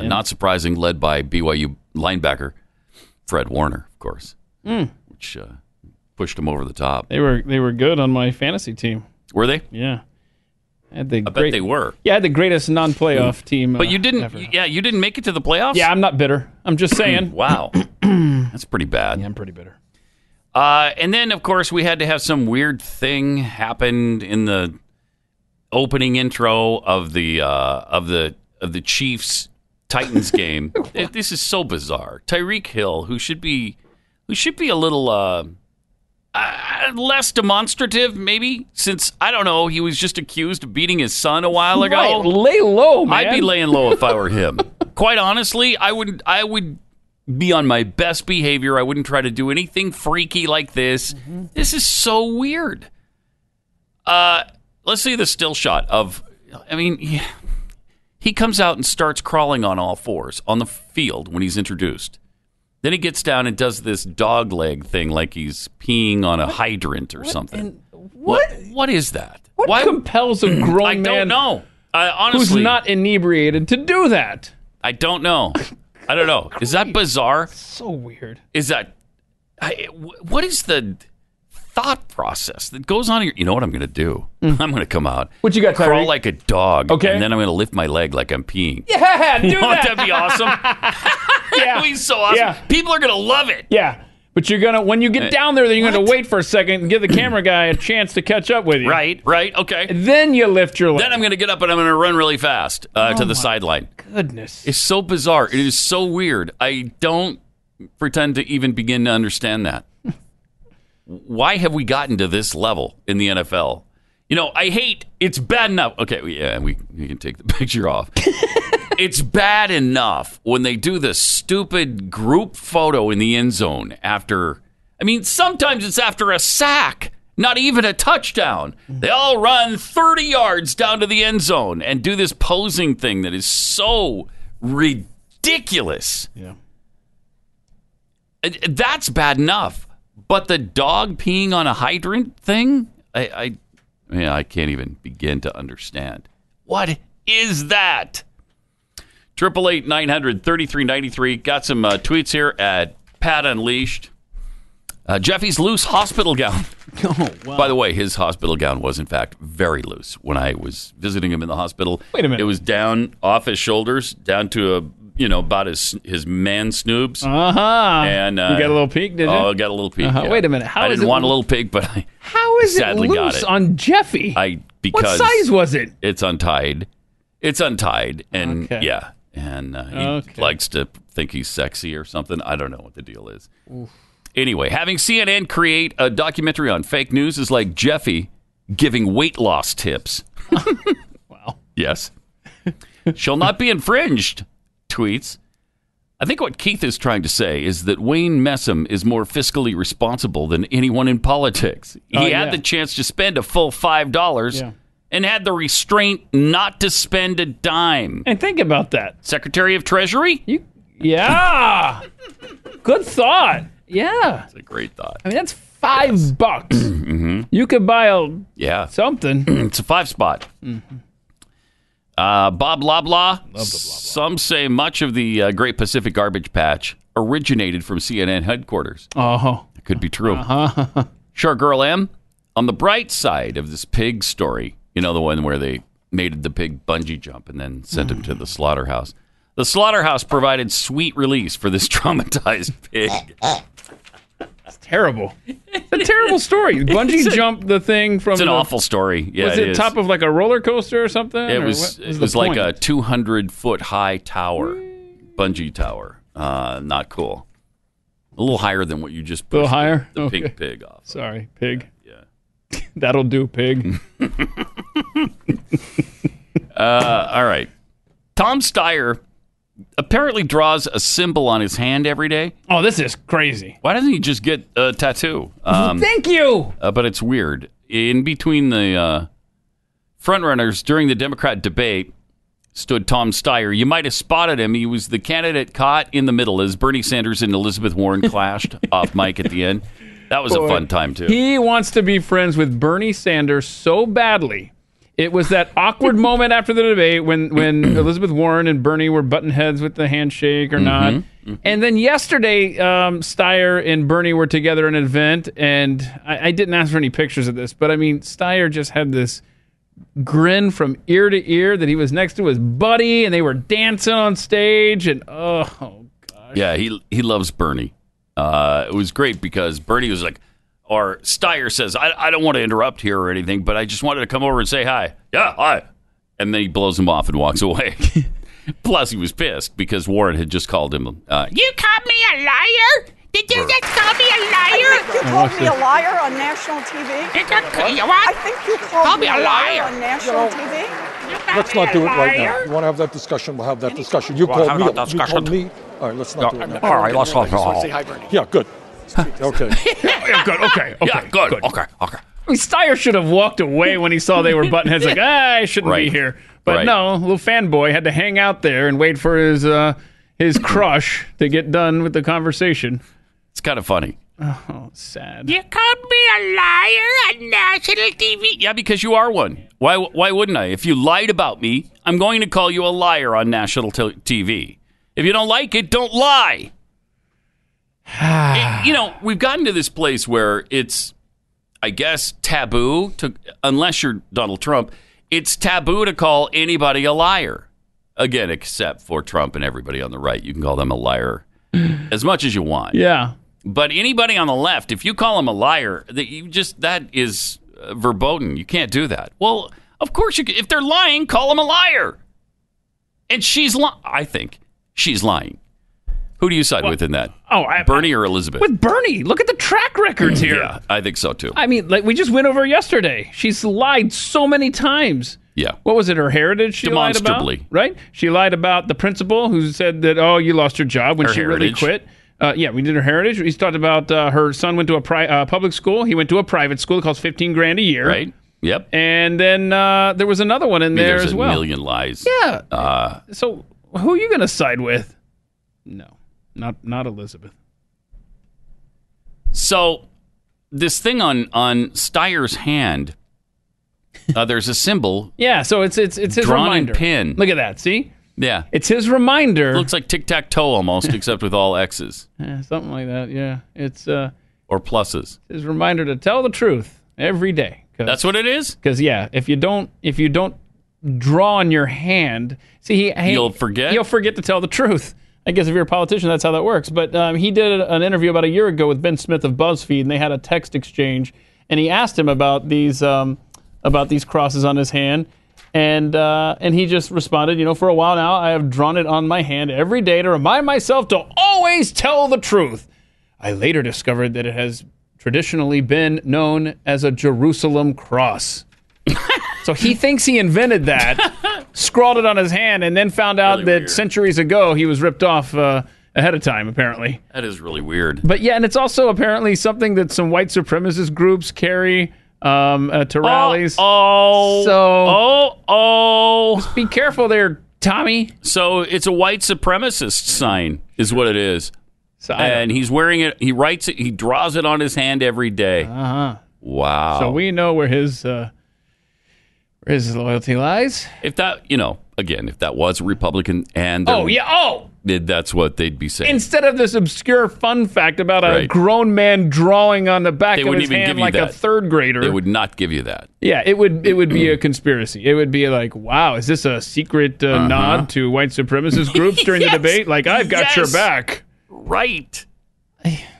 Yeah. Not surprising, led by BYU linebacker Fred Warner, of course, Mm. which uh, pushed him over the top. They were they were good on my fantasy team. Were they? Yeah. Had the I bet great, they were. Yeah, I had the greatest non-playoff team. But uh, you didn't. ever. Yeah, you didn't make it to the playoffs. Yeah, I'm not bitter. I'm just saying. wow, that's pretty bad. Yeah, I'm pretty bitter. Uh, and then, of course, we had to have some weird thing happened in the opening intro of the uh, of the of the Chiefs Titans game. This is so bizarre. Tyreek Hill, who should be who should be a little uh, uh, less demonstrative, maybe, since I don't know, he was just accused of beating his son a while ago. Right, lay low, man. I'd be laying low if I were him. Quite honestly, I would I would be on my best behavior. I wouldn't try to do anything freaky like this. This is so weird. Uh let's see the still shot of I mean he comes out and starts crawling on all fours on the field when he's introduced. Then he gets down and does this dog leg thing like he's peeing on a hydrant or something. What what is that? What Why compels a grown I man don't know. I who's honestly not inebriated to do that? I don't know. I don't know. Is that bizarre? So weird. Is that I, wh- what is the thought process that goes on here? You know what I'm going to do? I'm going to come out. Hmm. What you got, Crawl like a dog. Okay. And then I'm going to lift my leg like I'm peeing. Yeah, do that. That'd be awesome. yeah. That'd be so awesome. Yeah. People are going to love it. Yeah. But you're gonna when you get Eh, down there, then you're gonna wait for a second and give the camera guy a chance to catch up with you. Right, right, okay. Then you lift your leg. Then I'm going to get up and I'm going to run really fast uh, Oh to the sideline. Goodness. It's so bizarre. It is so weird. I don't pretend to even begin to understand that. Why have we gotten to this level in the NFL? You know, I hate. It's bad enough. Okay, we- yeah, we we can take the picture off. it's bad enough when they do the stupid group photo in the end zone after. I mean, sometimes it's after a sack, not even a touchdown. They all run 30 yards down to the end zone and do this posing thing that is so ridiculous. Yeah. That's bad enough. But the dog peeing on a hydrant thing, I, I, yeah, I can't even begin to understand. What is that? Triple eight nine hundred thirty three ninety three. Got some uh, tweets here at Pat Unleashed. Uh, Jeffy's loose hospital gown. Oh, wow. By the way, his hospital gown was in fact very loose when I was visiting him in the hospital. Wait a minute. It was down off his shoulders, down to a you know about his his man snoobs. Uh huh. And uh, you got a little peek, did you? Oh, I got a little peek. Uh-huh. yeah. Wait a minute. How I didn't want a little peek, but I How is sadly it got loose it. on Jeffy? I because what size was it? it's untied. It's untied, and Okay. yeah, and uh, he Okay. likes to think he's sexy or something. I don't know what the deal is. Anyway, having CNN create a documentary on fake news is like Jeffy giving weight loss tips. wow. Yes. Shall not be infringed, tweets. I think what Keith is trying to say is that Wayne Messam is more fiscally responsible than anyone in politics. He Oh, had yeah. the chance to spend a full $5 Yeah. and had the restraint not to spend a dime. And think about that. Secretary of Treasury? You, yeah. Good thought. Yeah. It's a great thought. I mean, that's five bucks. hmm You could buy a Yeah. something. it's a five spot. Uh, Bob Loblaw. Some say much of the uh, Great Pacific Garbage Patch originated from CNN headquarters. Oh. It could be true. Uh-huh. Sure, Girl M. On the bright side of this pig story, you know, the one where they made the pig bungee jump and then sent him to the slaughterhouse. The slaughterhouse provided sweet release for this traumatized pig. It's terrible. It's a terrible story. Bungee jumped the thing from It's an the- awful story. Yeah, was it it, top of like a roller coaster or something? It Or was. It was like a 200 foot high tower, bungee tower. Uh, not cool. A little higher than what you just A pushed little higher. the, the Okay. pink pig off. Sorry, pig. Yeah. That'll do, pig. Uh, all right. Tom Steyer apparently draws a symbol on his hand every day. oh, this is crazy. Why doesn't he just get a tattoo? Um, Thank you. uh, but it's weird. In between the uh, frontrunners during the Democrat debate stood Tom Steyer. You might have spotted him. He was the candidate caught in the middle as Bernie Sanders and Elizabeth Warren clashed off mic at the end. That was a fun time too. He wants to be friends with Bernie Sanders so badly. It was that awkward moment after the debate when, when Elizabeth Warren and Bernie were button heads with the handshake or not. Mm-hmm. And then yesterday, um, Steyer and Bernie were together at an event, and I, I didn't ask for any pictures of this, but I mean, Steyer just had this grin from ear to ear that he was next to his buddy, and they were dancing on stage, and oh, gosh. Yeah, he he loves Bernie. Uh, it was great because Bernie was like, or Steyer says, I, I don't want to interrupt here or anything, but I just wanted to come over and say hi. Yeah, hi. And then he blows him off and walks away. Plus, he was pissed because Warren had just called him. Uh, You called me a liar? Did you just call me a liar? You called me a liar on national TV. what? I think you called Call me me a a liar liar. on national You know, TV. Let's not do it right now. You want to have that discussion? We'll have that discussion. You Well, called me. that You discussion. called me. All right, let's not do it. now. All right, let's not. Yeah, good. Okay. yeah, good. Okay. Okay. Yeah, good. Okay. Okay. I mean, Steyer should have walked away when he saw they were button heads. Like, ah, I shouldn't be here. But Right. no, little fanboy had to hang out there and wait for his uh, his crush to get done with the conversation. It's kind of funny. Oh, sad. You called me a liar on national TV. Yeah, because you are one. Why? Why wouldn't I? If you lied about me, I'm going to call you a liar on national t- TV. If you don't like it, don't lie. It- you know, we've gotten to this place where it's, I guess, taboo to, unless you're Donald Trump, it's taboo to call anybody a liar. Again, except for Trump and everybody on the right. You can call them a liar as much as you want. Yeah. But anybody on the left, if you call them a liar, that you just that is uh, verboten. You can't do that. Well, of course you. Can. If they're lying, call them a liar. And she's lying. I think she's lying. Who do you side with in that? Oh, I, Bernie or Elizabeth? with Bernie. Look at the track records here. Yeah, I think so too. I mean, like we just went over yesterday. She's lied so many times. Yeah. What was it? Her heritage? She lied about, Demonstrably. right? She lied about the principal who said that oh, you lost your job when Her she really quit. Uh, yeah, we did her heritage. We talked about uh, her son went to a pri- uh, public school. He went to a private school. It costs fifteen grand a year. Right. Yep. And then uh, there was another one in I mean, there there's as a well. million lies. Yeah. Uh, So who are you going to side with? No, not not Elizabeth. So this thing on on Steyer's hand, uh, there's a symbol. Yeah. So it's it's it's his Drawn in reminder. pin. Look at that. See, Yeah. it's his reminder. looks like tic tac toe almost, except with all X's Yeah, something like that. Yeah, it's uh, or pluses. his reminder to tell the truth every day. That's what it is. Because yeah, if you don't if you don't draw on your hand, see he, he You'll forget? You'll forget to tell the truth. I guess if you're a politician, that's how that works. But um, he did an interview about a year ago with Ben Smith of BuzzFeed, and they had a text exchange, and he asked him about these um, about these crosses on his hand, and uh, and he just responded, you know, for a while now, I have drawn it on my hand every day to remind myself to always tell the truth. I later discovered that it has traditionally been known as a Jerusalem cross. so he thinks he invented that, scrawled it on his hand, and then found out Really that weird. centuries ago he was ripped off uh, ahead of time, apparently. That is really weird. But yeah, and it's also apparently something that some white supremacist groups carry um, uh, to rallies. Oh, So oh, oh. be careful there, Tommy. So it's a white supremacist sign, is what it is. So and he's wearing it. He writes it. He draws it on his hand every day. Uh-huh. Wow. So we know where his uh, where his loyalty lies. if that, you know, again, if that was a Republican and Oh yeah. Oh, did, that's what they'd be saying. instead of this obscure fun fact about a Right. grown man drawing on the back They of wouldn't his even hand give you like a that. third grader. they would not give you that. Yeah, it would it would be a conspiracy. It would be like, wow, is this a secret uh, Uh-huh. nod to white supremacist groups during Yes. the debate? Like, I've got your Yes. back. Right.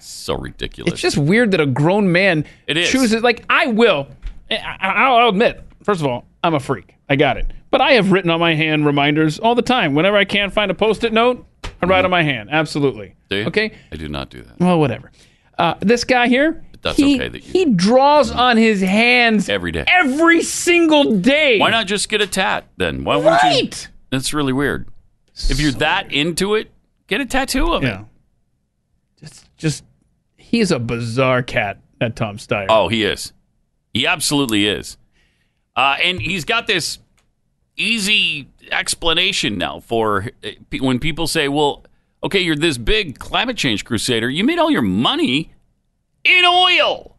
so ridiculous. It's just weird that a grown man It is. chooses. Like, I will. I, I- I'll admit, first of all, I'm a freak. I got it. But I have written on my hand reminders all the time. Whenever I can't find a post-it note, I write on my hand. Absolutely. Do you? Okay. I do not do that. Well, whatever. Uh, this guy here. That's he, okay that you- he draws on his hands Every day. every single day. Why not just get a tat then? Why wouldn't you? Right. That's really weird. If you're that into it, get a tattoo of it. Yeah. Just, just, he's a bizarre cat, that Tom Steyer. Oh, he is. He absolutely is. Uh, and he's got this easy explanation now for uh, when people say, well, okay, you're this big climate change crusader. You made all your money in oil.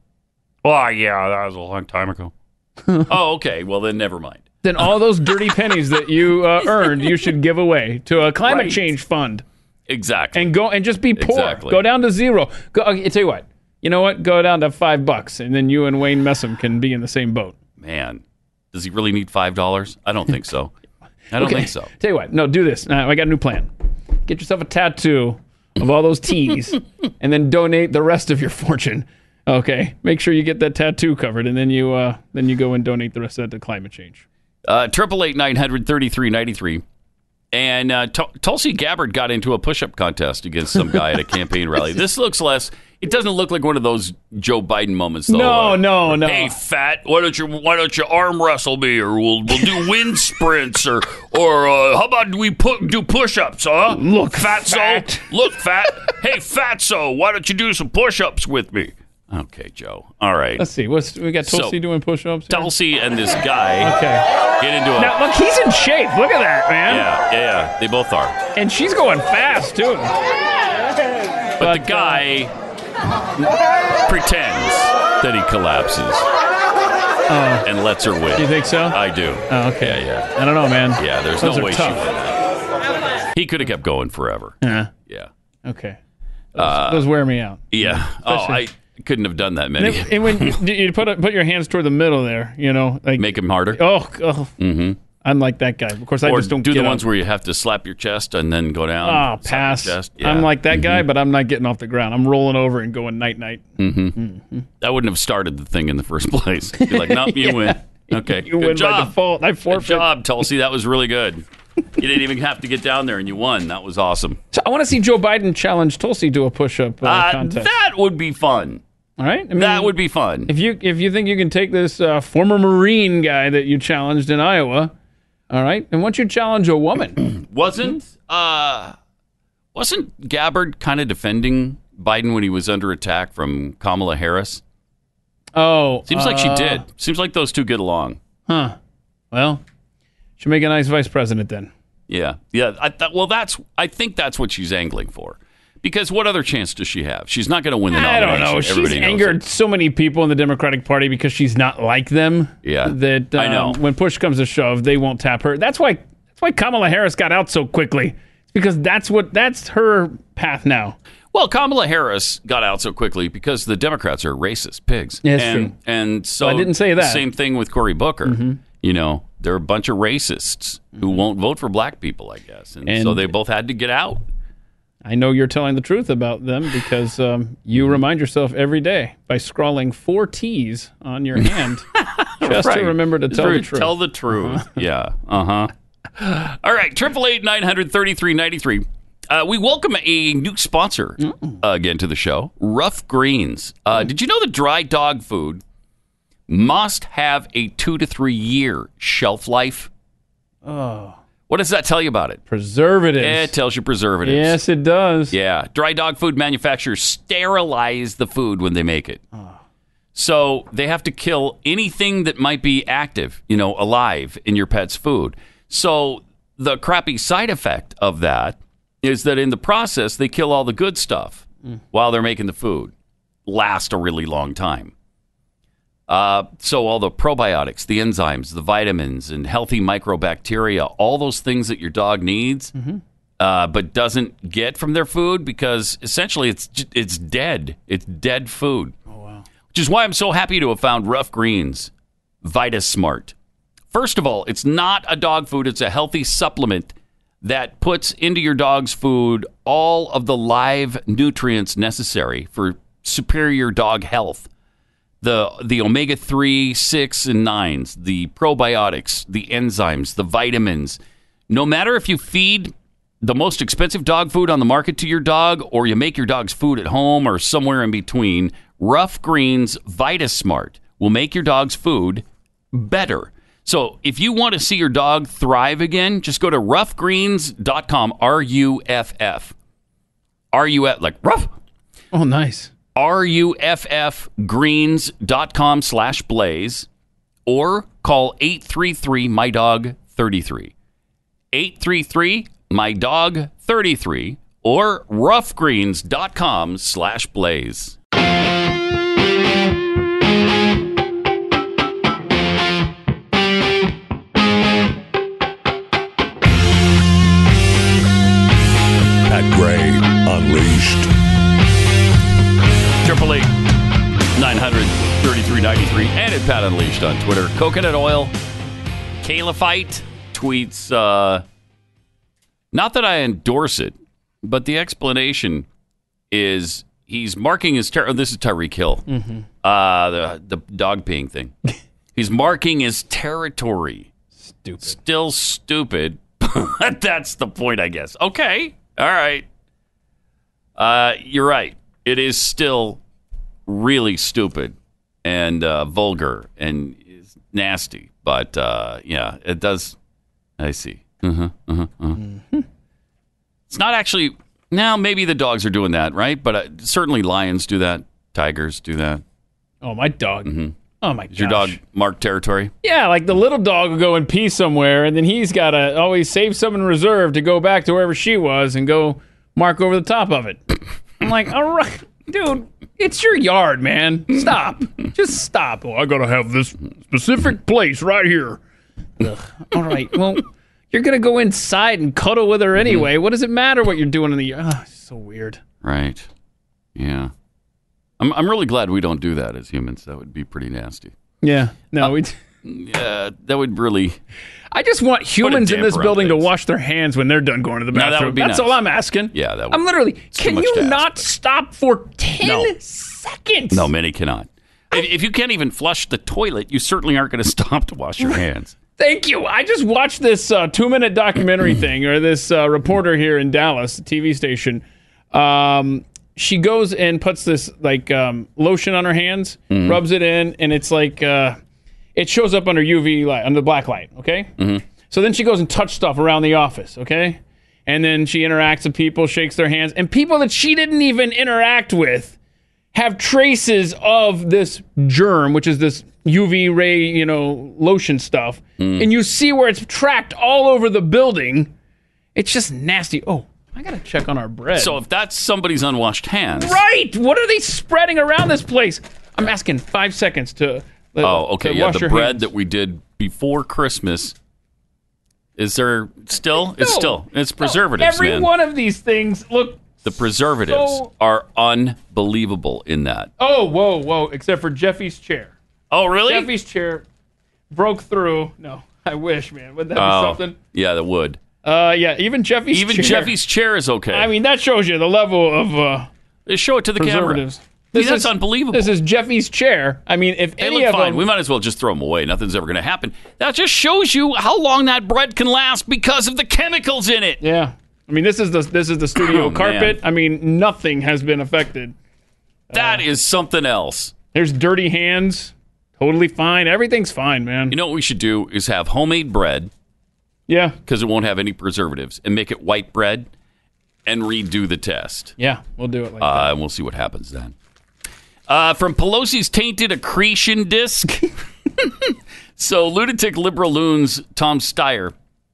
Oh, yeah, that was a long time ago. oh, okay. Well, then never mind. Then all those dirty pennies that you uh, earned, you should give away to a climate Right. change fund Exactly. and go and just be poor. Exactly. Go down to zero. Go. Okay, tell you what. You know what? Go down to five bucks, and then you and Wayne Messam can be in the same boat. Man, does he really need $5? I don't think so. I don't Okay. think so. Tell you what. No, do this. Uh, I got a new plan. Get yourself a tattoo of all those T's, and then donate the rest of your fortune. Okay. Make sure you get that tattoo covered, and then you uh, then you go and donate the rest of that to climate change. Uh, Triple eight nine hundred thirty three ninety three, and uh, Tul- Tulsi Gabbard got into a push up contest against some guy at a campaign rally. This looks less. It doesn't look like one of those Joe Biden moments, though. No, Uh, no, no. Hey, fat, why don't you why don't you arm wrestle me, or we'll we'll do wind sprints, or or uh, how about we put do push ups, huh? Look, fatso, fat. look fat. hey, fatso, why don't you do some push ups with me? Okay, Joe. All right. Let's see. What's we got? So- Tulsi doing push-ups. here? Tulsi and this guy Okay. get into a Now look, he's in shape. Look at that, man. yeah, yeah, yeah. They both are. And she's going fast too. But, the guy pretends that he collapses and lets her win. Oh. You think so? I do. Oh, okay. Yeah, yeah. I don't know, man. Yeah, there's Those no way tough. she won that. He could have kept going forever. Yeah. Yeah. Okay. Those, those wear me out. Yeah. Oh, I couldn't have done that many. and when you, put put your hands toward the middle there, you know, like Make him harder. oh, oh hmm I'm like that guy. Of course, I or just don't do the up. ones where you have to slap your chest and then go down. Oh, pass. chest. I'm Yeah. Mm-hmm. like that guy, but I'm not getting off the ground. I'm rolling over and going night night. Mm-hmm. That wouldn't have started the thing in the first place. You're like, nope, you Yeah. win. Okay, You good win by job. default. I Good job, Tulsi. That was really good. You didn't even have to get down there, and you won. That was awesome. So I want to see Joe Biden challenge Tulsi to a push-up uh, Uh, contest. that would be fun. All right, I mean, that would be fun. If you if you think you can take this uh, former Marine guy that you challenged in Iowa, all right, and once you challenge a woman, Wasn't uh, wasn't Gabbard kind of defending Biden when he was under attack from Kamala Harris? oh, Seems like she uh, did. Seems like those two get along. Huh. Well, should make a nice vice president then. Yeah, yeah. I th- well, that's. I think that's what she's angling for. Because what other chance does she have? She's not going to win the I nomination. don't know. She's Everybody knows angered so many people in the Democratic Party because she's not like them. Yeah. that I know. um, when push comes to shove, they won't tap her. That's why. That's why Kamala Harris got out so quickly. It's because that's what that's her path now. Well, Kamala Harris got out so quickly because the Democrats are racist pigs. Yeah, and, true. And so I didn't say that. Mm-hmm. Same thing with Cory Booker. You know, they're a bunch of racists who won't vote for black people, I guess. And, so Mm-hmm. They both had to get out. I know you're telling the truth about them because um, you remind yourself every day by scrawling four T's on your hand just Right. to remember to tell the truth. Tell the truth. Yeah. Uh huh. All right. Triple eight nine hundred thirty three ninety three. Uh, we welcome a new sponsor Mm. uh, again to the show, Ruff Greens. Uh, did you know that dry dog food must have a two to three year shelf life? Oh, What does that tell you about it? preservatives. It tells you preservatives. yes, it does. Yeah. Dry dog food manufacturers sterilize the food when they make it. Ah. So they have to kill anything that might be active, you know, alive in your pet's food. So the crappy side effect of that is that in the process, they kill all the good stuff mm. while they're making the food. Last a really long time. Uh, so all the probiotics, the enzymes, the vitamins, and healthy microbacteria, all those things that your dog needs, uh, but doesn't get from their food because essentially it's it's dead. It's dead food. Oh wow! Which is why I'm so happy to have found Ruff Greens Vita Smart. First of all, it's not a dog food; it's a healthy supplement that puts into your dog's food all of the live nutrients necessary for superior dog health the the omega 3 6 and 9s the probiotics the enzymes the vitamins. No matter if you feed the most expensive dog food on the market to your dog or you make your dog's food at home or somewhere in between Ruff Greens vitasmart will make your dog's food better. So if you want to see your dog thrive again just go to ruffgreens.com r-u-f-f r-u-f like rough Oh, nice. ruffgreens.com slash blaze or call 833 My Dog 33. 833 My Dog 33 or ruffgreens.com slash blaze. Pat Gray Unleashed. Triple eight nine hundred thirty three ninety three and at Pat Unleashed on Twitter. Coconut oil. Caliphite tweets. Uh, not that I endorse it, but the explanation is he's marking his territory. oh, This is Tyreek Hill. Mhm. Uh, the the dog peeing thing. he's marking his territory. Stupid. Still stupid. but That's the point, I guess. Okay. All right. Uh, you're right. It is still really stupid and uh, vulgar and nasty. But uh, yeah, it does. I see. Uh-huh, uh-huh, uh-huh. It's not actually. Now, maybe the dogs are doing that, right? But uh, certainly lions do that. Tigers do that. Oh, my dog. Oh my Is your dog marked territory? Yeah, like the little dog will go and pee somewhere, and then he's got to always save some in reserve to go back to wherever she was and go mark over the top of it. I'm like, all right, dude, it's your yard, man. Stop. Just stop. Oh, I got to have this specific place right here. Ugh. All right, well, you're going to go inside and cuddle with her mm-hmm. anyway. What does it matter what you're doing in the yard? Oh, so weird. Right. Yeah. I'm I'm really glad we don't do that as humans. That would be pretty nasty. Yeah. No, uh, we. Yeah, that would really. I just want humans in this building to wash their hands when they're done going to the No, bathroom. that would be That's nice. all I'm asking. Yeah, that would. I'm literally. Can you ask, not stop for ten No. seconds? No, many cannot. If, if you can't even flush the toilet, you certainly aren't going to stop to wash your hands. Thank you. I just watched this uh, two minute documentary thing, or this uh, reporter here in Dallas, TV station. Um, she goes and puts this like um, lotion on her hands, Mhm. rubs it in, and it's like uh, it shows up under UV light, under black light. Okay. Mm-hmm. So then she goes and touch stuff around the office, okay? And then she interacts with people, shakes their hands, and people that she didn't even interact with have traces of this germ, which is this UV ray, you know, lotion stuff. And you see where it's tracked all over the building. It's just nasty. Oh, I gotta check on our bread. So if that's somebody's unwashed hands, right, what are they spreading around this place? I'm asking five seconds to. Oh, okay. Yeah, the bread hands. that we did before Christmas. Is there still? It's still. It's preservatives, Every man. one of these things look. the preservatives so- are unbelievable in that. Oh, whoa, whoa! Except for Jeffy's chair. Oh, really? Jeffy's chair broke through. No, I wish, man. Wouldn't that oh, be something? yeah, that would. Uh, yeah. Even Jeffy's Even chair. Jeffy's chair is okay. I mean, that shows you the level of uh, show it to the camera. This that's is- unbelievable. This is Jeffy's chair. I mean, if They any look of fine. them, We might as well just throw them away. Nothing's ever going to happen. That just shows you how long that bread can last because of the chemicals in it. yeah. I mean, this is the this is the studio Oh, carpet. man. I mean, nothing has been affected. That is something else. There's dirty hands. Totally fine. Everything's fine, man. You know what we should do is have homemade bread Yeah. because it won't have any preservatives and make it white bread and redo the test. Yeah. We'll do it like Uh, and we'll see what happens then. Uh, from Pelosi's tainted accretion disc. so lunatic liberal loons Tom Steyer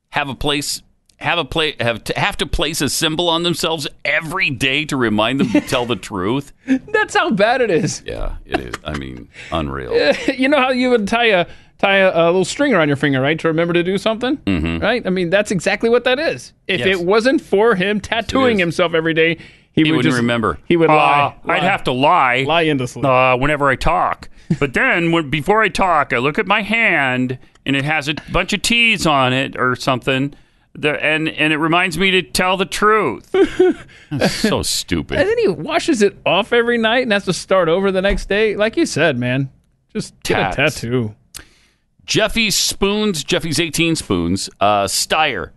have a place have a play have to have to place a symbol on themselves every day to remind them to tell the truth. That's how bad it is. Yeah, it is. I mean, unreal. you know how you would tie a tie a, a little string around your finger, right, to remember to do something, Mhm. right? I mean, that's exactly what that is. If Yes. it wasn't for him tattooing himself every day, he, He would wouldn't just, remember. He would Uh, lie. I'd have to lie. Lie endlessly. Uh, whenever I talk. But then, when, before I talk, I look at my hand and it has a bunch of T's on it or something. The, and, and it reminds me to tell the truth. so stupid. And then he washes it off every night and has to start over the next day. Like you said, man, just get a tattoo. Jeffy's spoons, Jeffy's 18 spoons, uh, Steyer.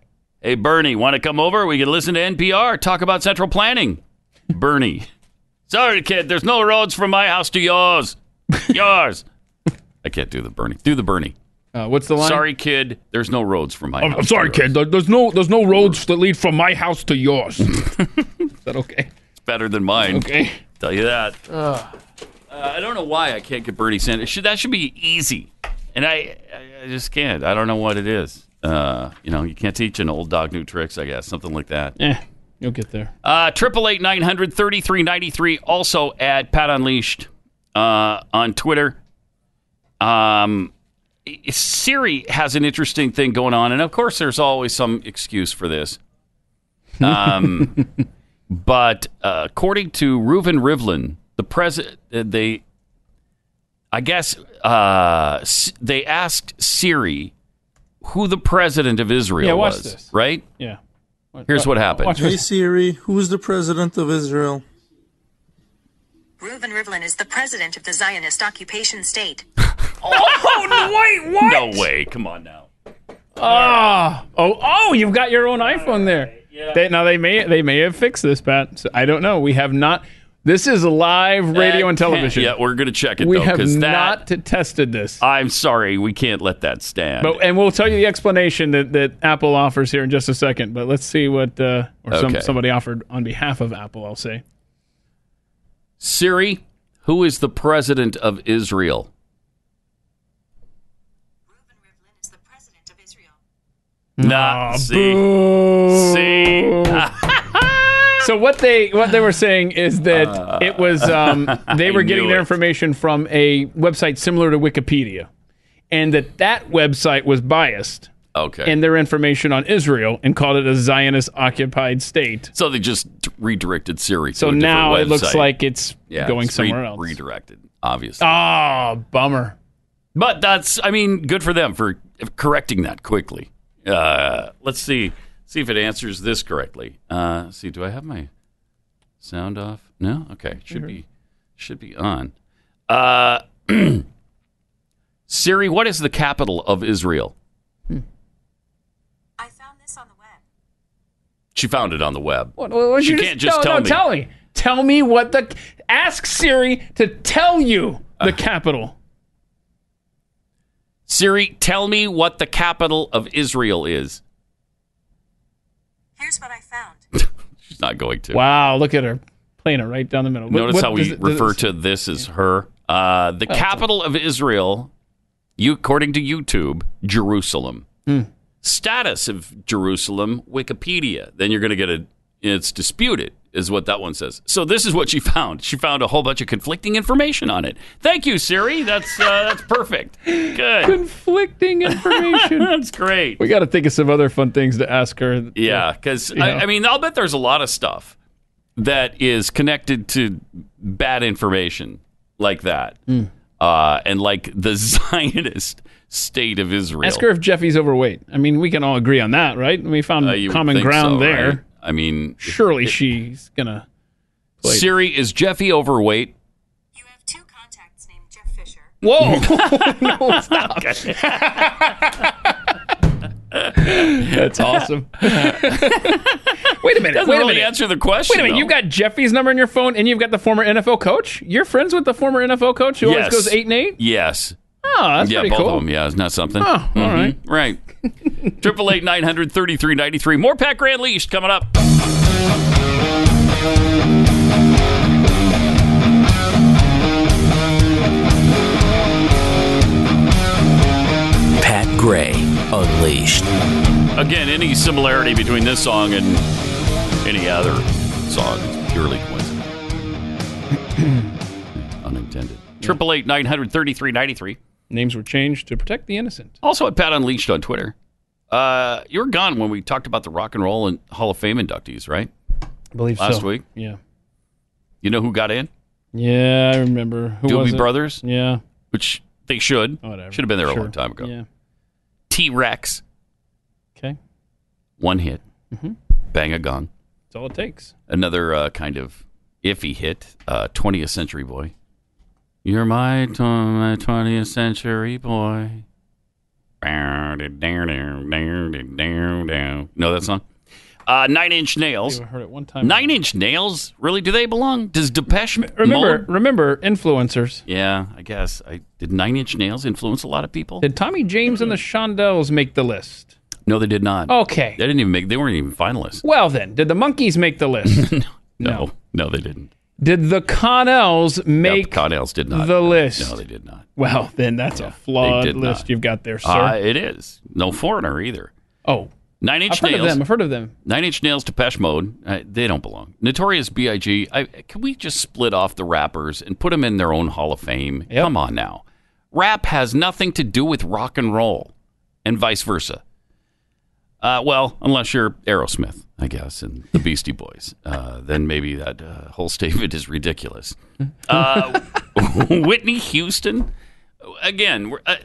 Hey, Bernie, want to come over? We can listen to NPR, talk about central planning. Bernie. Sorry, kid, there's no roads from my house to yours. Yours. I can't do the Bernie. Do the Bernie. Uh, what's the line? Sorry, kid, there's no roads from my I'm, house. I'm sorry, to yours. kid. There- There's no there's no roads that lead from my house to yours. Is that okay? It's better than mine. Okay. Tell you that. Uh, I don't know why I can't get Bernie Sanders. Should, that should be easy. and I, I just can't. I don't know what it is. Uh, you know, you can't teach an old dog new tricks. I guess something like that. Yeah, you'll get there. Uh, Triple eight nine hundred thirty three ninety three. Also at Pat Unleashed uh, on Twitter. Um, Siri has an interesting thing going on, and of course, there's always some excuse for this. Um, but uh, according to Reuven Rivlin, the president, they, I guess, uh, they asked Siri who the president of Israel Yeah, watch was. this. Right? Yeah. Here's what happened. Hey Siri, who's the president of Israel? Reuven Rivlin is the president of the Zionist occupation state. Oh, no, wait, what? No way! Come on now. Oh, oh, oh! You've got your own iPhone there. They, now they may they may have fixed this, Pat. So I don't know. We have not. This is live radio and television. Yeah, we're going to check it we though, have 'cause not that. tested this. I'm sorry, we can't let that stand. But and we'll tell you the explanation that, that Apple offers here in just a second. But let's see what uh, or some, somebody offered on behalf of Apple. I'll say. Siri, who is the president of Israel? Nah, see, see. so what they what they were saying is that it was um, they were getting their it. information from a website similar to Wikipedia, and that that website was biased Okay. in their information on Israel and called it a Zionist occupied state. so they just redirected Siri. To So now it looks like it's Yeah, going it's re- somewhere else. Redirected, obviously. Oh, bummer. But that's, I mean, good for them for correcting that quickly. Uh, let's see, see if it answers this correctly. Uh, see, do I have my sound off? No. Okay, should be, should be on. Uh, Siri, what is the capital of Israel? I found this on the web. She found it on the web. What, what, what she you can't just no, tell no, me. Tell me. Tell me what the. Ask Siri to tell you the Uh. capital. Siri, tell me what the capital of Israel is. Here's what I found. She's not going to. Wow, look at her playing it right down the middle. Notice what how we it- does it refer to this as her. Uh, the Oh, capital of Israel, you according to YouTube, Jerusalem. Hmm. Status of Jerusalem, Wikipedia. Then you're going to get a. It's disputed, is what that one says. So this is what she found. She found a whole bunch of conflicting information on it. Thank you, Siri. That's uh, that's perfect. Good. Conflicting information. that's great. We got to think of some other fun things to ask her. Yeah, because I, I mean, I'll bet there's a lot of stuff that is connected to bad information like that, Hmm. uh, and like the Zionist state of Israel. Ask her if Jeffy's overweight. I mean, we can all agree on that, right? We found Uh, common ground so, there. right? I mean, Surely she's gonna. play- Siri is Jeffy overweight? Whoa! no, stop. That's awesome. wait a minute. Doesn't wait a minute. answer the question. Wait a minute. though. You've got Jeffy's number in your phone, and you've got the former NFL coach. You're friends with the former NFL coach who Yes. always goes eight and eight. Yes. Oh, that's yeah, pretty both cool. of them. Yeah, isn't that something? Oh, all Mhm. right. Right. Triple eight nine hundred thirty three ninety three. More Pat Gray Unleashed coming up. Pat Gray Unleashed. Again, any similarity between this song and any other song is purely coincidental. Unintended. Triple eight nine hundred thirty three ninety three. Names were changed to protect the innocent. Also at Pat Unleashed on Twitter. Uh, you were gone when we talked about the Rock and Roll and Hall of Fame inductees, right? I believe so. Last so. week. Yeah. You know who got in? Yeah, I remember. Who was Doobie it? Brothers. Yeah. Which they should. Whatever. Should have been there a long time ago. Yeah. T Rex. Okay. One hit. Mhm. Bang a gong. That's all it takes. Another uh, kind of iffy hit. Uh, 20th Century Boy. You're my, tw- my 20th Century Boy. Know that song? Uh, Nine Inch Nails. I heard it one time. Nine Inch Nails? Really? Do they belong? Does Depeche Remember, Mode? remember influencers. Yeah, I guess. I Did Nine Inch Nails influence a lot of people? Did Tommy James and the Shondells make the list? No, they did not. Okay. They didn't even make. They weren't even finalists. Well, then, did the Monkees make the list? No, no, they didn't. Did the Connells make Connells did not. the list? No, they did not. Well, then that's a flawed list not. you've got there, sir. Uh, it is. No foreigner either. oh, Nine Inch I've heard Nails. of them. I've heard of them. Nine Inch Nails, Depeche Mode. Uh, they don't belong. Notorious B.I.G. I, can we just split off the rappers and put them in their own Hall of Fame? Come on now. Rap has nothing to do with rock and roll, and vice versa. Uh, well, unless you're Aerosmith, I guess, and the Beastie Boys, uh, then maybe that uh, whole statement is ridiculous. Uh, Whitney Houston, again, we're, uh,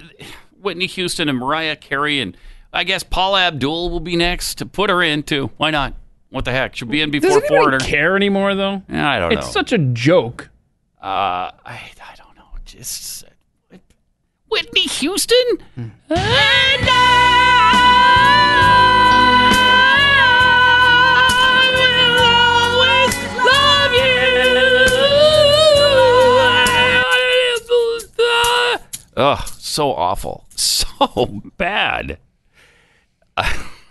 Whitney Houston and Mariah Carey, and I guess Paula Abdul will be next to put her in too. Why not? What the heck? She'll be in before Does Foreigner. care anymore, though? I don't it's such a joke. Uh, I, I don't know. Just Whitney Houston. Hmm. Ugh, so awful, so bad.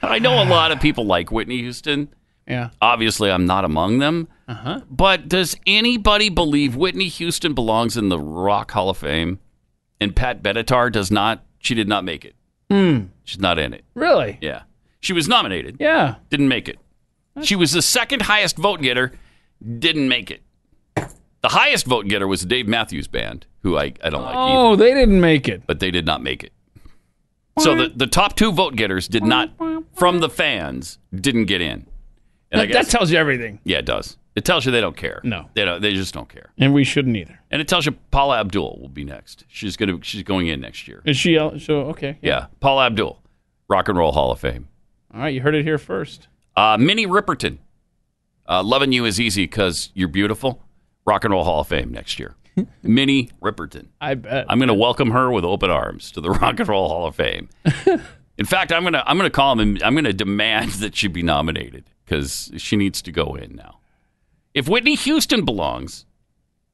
I know a lot of people like Whitney Houston. Yeah. Obviously, I'm not among them. Uh-huh. But does anybody believe Whitney Houston belongs in the Rock Hall of Fame? And Pat Benatar does not. She did not make it. Hmm. She's not in it. Really? Yeah. She was nominated. Yeah. Didn't make it. She was the second highest vote getter. Didn't make it. The highest vote getter was the Dave Matthews Band, who I, I don't like either. Oh, they didn't make it. But they did not make it. So the, the top two vote getters did not, from the fans, didn't get in. And I That, guess, that tells you everything. yeah, it does. It tells you they don't care. No. they don't. They just don't care. And we shouldn't either. And it tells you Paula Abdul will be next. She's gonna. She's going in next year. Is she? el- So okay. Yeah, Paula Abdul, Rock and Roll Hall of Fame. All right, you heard it here first. Uh, Minnie Riperton, uh, loving you is easy because you're beautiful. Rock and Roll Hall of Fame next year. Minnie Riperton. I bet. I'm going to welcome her with open arms to the Rock and Roll Hall of Fame. In fact, I'm going to I'm going to call him and I'm going to demand that she be nominated because she needs to go in now. If Whitney Houston belongs,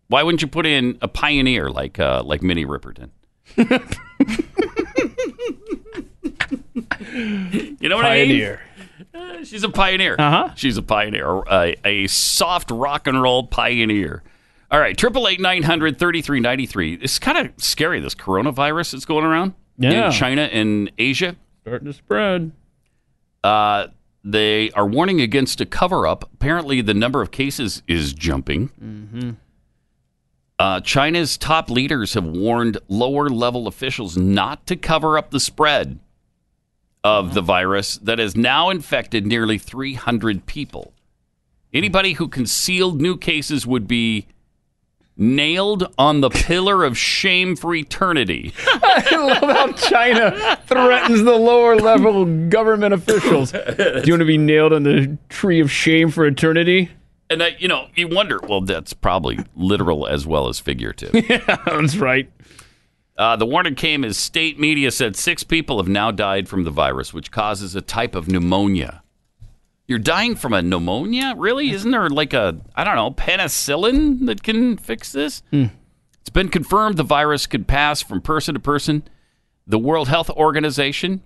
why wouldn't you put in a pioneer like uh, like Minnie Riperton? you know what Pioneer. I mean? Uh, she's a pioneer. Uh-huh. She's a pioneer, a, a soft rock and roll pioneer. All right, triple eight nine hundred thirty three ninety three. It's kind of scary. This coronavirus that's going around Yeah. in China and Asia. Starting to spread. Uh, they are warning against a cover up. Apparently, the number of cases is jumping. Mm-hmm. Uh, China's top leaders have warned lower level officials not to cover up the spread of the virus that has now infected nearly 300 people. Anybody who concealed new cases would be nailed on the pillar of shame for eternity. I love how China threatens the lower level government officials. Do you want to be nailed on the tree of shame for eternity? And I, you know, you wonder. Well, that's probably literal as well as figurative. yeah, that's right. Uh, the warning came as state media said six people have now died from the virus, which causes a type of pneumonia. You're dying from a pneumonia? Really? Isn't there like a, I don't know, penicillin that can fix this? It's been confirmed the virus could pass from person to person. The World Health Organization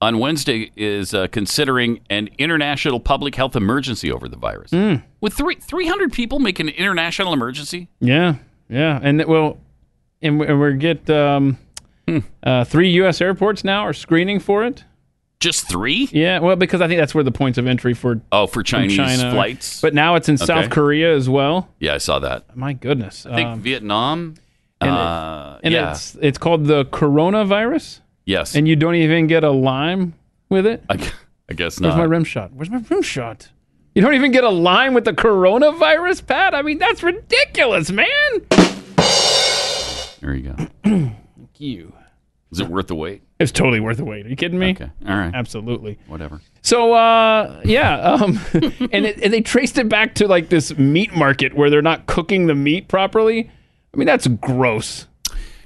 on Wednesday is uh, considering an international public health emergency over the virus. With three, 300 people make an international emergency? Yeah, yeah, and well, and we, and we get um, uh, three U.S. airports now are screening for it. Just three? Yeah, well, because I think that's where the points of entry for Oh, for Chinese China. flights? But now it's in Okay. South Korea as well. Yeah, I saw that. My goodness, I think Um, Vietnam. and, it- uh, and yeah. it's it's called the coronavirus, yes. and you don't even get a lime with it. I, I guess not. Where's my rim shot? Where's my rim shot? You don't even get a line with the coronavirus, Pat. I mean, that's ridiculous, man. There you go. Thank you. Is it worth the wait? It's totally worth the wait. Are you kidding me? Okay. All right. Absolutely. Whatever. So, uh, yeah, um, and, it, and they traced it back to like this meat market where they're not cooking the meat properly. I mean, that's gross.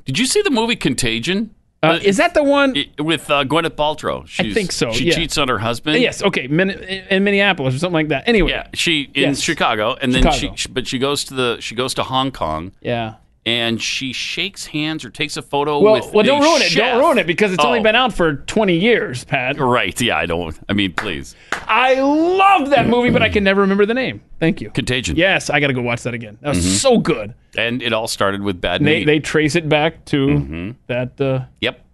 Did you see the movie Contagion? Uh, is that the one? with uh, Gwyneth Paltrow? She's, think so, She yeah. cheats on her husband. yes, okay, Min- in Minneapolis or something like that. Anyway, Yeah, she in Yes. Chicago, and then Chicago. she, but she goes to the she goes to Hong Kong, yeah, and she shakes hands or takes a photo Well, with well, don't ruin it. Don't ruin it because it's only Oh. been out for 20 years, Pat. Right? Yeah, I don't. I mean, please. I love that movie, but I can never remember the name. Thank you. Contagion. Yes, I got to go watch that again. That was Mhm. so good. And it all started with bad They they trace it back to Mm-hmm. that. Uh, yep.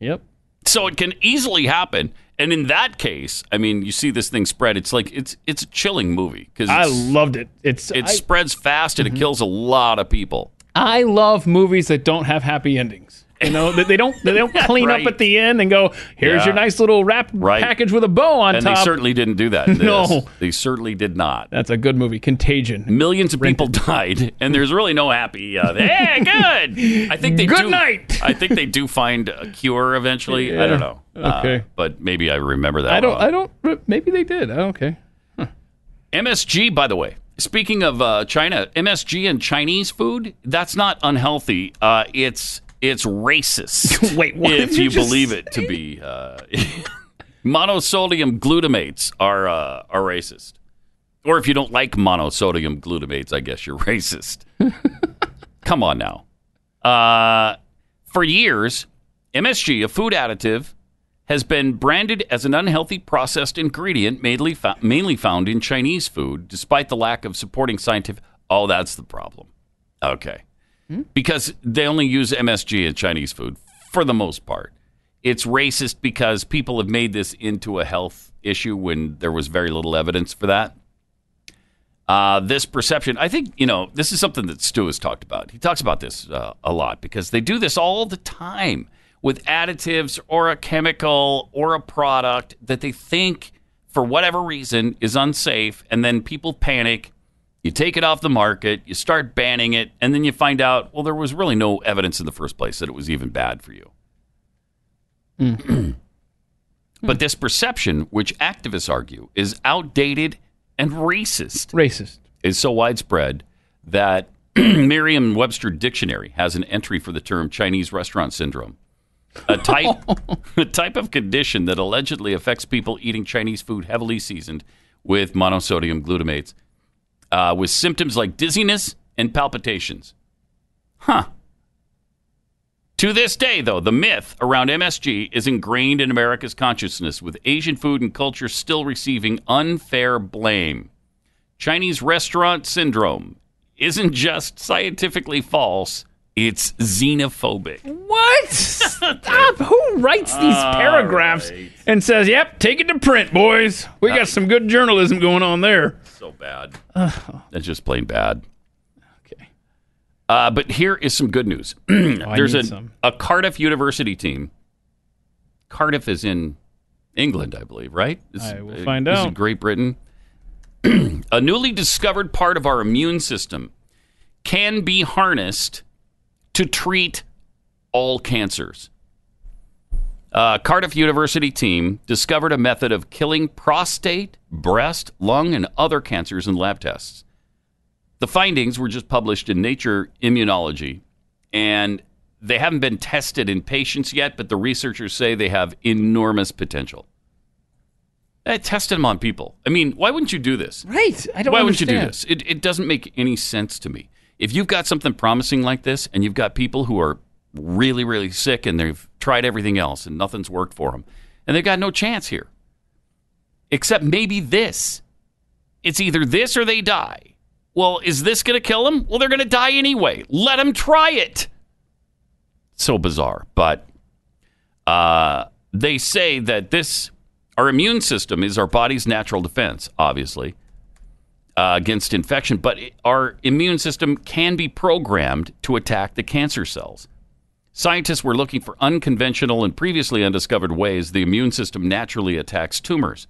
Yep. So it can easily happen. And in that case, I mean, you see this thing spread. It's like it's it's a chilling movie because I loved it. It's it I, Mm-hmm. spreads fast and it kills a lot of people. I love movies that don't have happy endings. You know, that they don't they don't clean Right. up at the end and go, "Here's Yeah. your nice little wrap Right. package with a bow on and top." they certainly didn't do that. No. they certainly did not. That's a good movie, Contagion. Millions of people died, and there's really no happy. Uh, hey, good. I think they Good do, night. I think they do find a cure eventually. I don't know. Uh, Okay. but maybe I remember that. I don't. wrong. I don't. Maybe they did. Okay. MSG, by the way. Speaking of uh, China, MSG and Chinese food, that's not unhealthy. Uh, it's it's racist. Wait, what if you you believe it to be. Uh, monosodium glutamates are uh, are racist. Or if you don't like monosodium glutamates, I guess you're racist. Come on now. Uh, for years, MSG, a food additive, has been branded as an unhealthy processed ingredient mainly, fo- mainly found in Chinese food, despite the lack of supporting scientific. Oh, that's the problem. Okay. Because they only use MSG in Chinese food for the most part. It's racist because people have made this into a health issue when there was very little evidence for that. Uh, this perception, I think, you know, this is something that Stu has talked about. He talks about this uh, a lot because they do this all the time with additives or a chemical or a product that they think, for whatever reason, is unsafe. And then people panic. You take it off the market, you start banning it, and then you find out, well, there was really no evidence in the first place that it was even bad for you. Mm. But this perception, which activists argue is outdated and racist, racist, is so widespread that Merriam-Webster dictionary has an entry for the term Chinese restaurant syndrome, a type a type of condition that allegedly affects people eating Chinese food heavily seasoned with monosodium glutamates, uh, with symptoms like dizziness and palpitations. Huh. To this day, though, the myth around MSG is ingrained in America's consciousness, with Asian food and culture still receiving unfair blame. Chinese restaurant syndrome isn't just scientifically false, it's xenophobic. What? Stop! Who writes these All paragraphs right. and says, "Yep, take it to print, boys. We got some good journalism going on there." So bad. That's just plain bad. Okay. Uh, but here is some good news. There's need a, some. a Cardiff University team. Cardiff is in England, I believe, right? This, I will uh, find out. Great Britain. a newly discovered part of our immune system can be harnessed to treat all cancers. Uh, Cardiff University team discovered a method of killing prostate, breast, lung, and other cancers in lab tests. The findings were just published in Nature Immunology, and they haven't been tested in patients yet, but the researchers say they have enormous potential. I tested them on people. I mean, why wouldn't you do this? Right. I don't Why wouldn't you do this? It, it doesn't make any sense to me. If you've got something promising like this and you've got people who are really, really sick and they've tried everything else and nothing's worked for them, and they've got no chance here, except maybe this. It's either this or they die. Well, is this going to kill them? Well, they're going to die anyway. Let them try it. So bizarre. But uh, they say that this, our immune system is our body's natural defense, obviously, uh, against infection. But it- our immune system can be programmed to attack the cancer cells. Scientists were looking for unconventional and previously undiscovered ways the immune system naturally attacks tumors.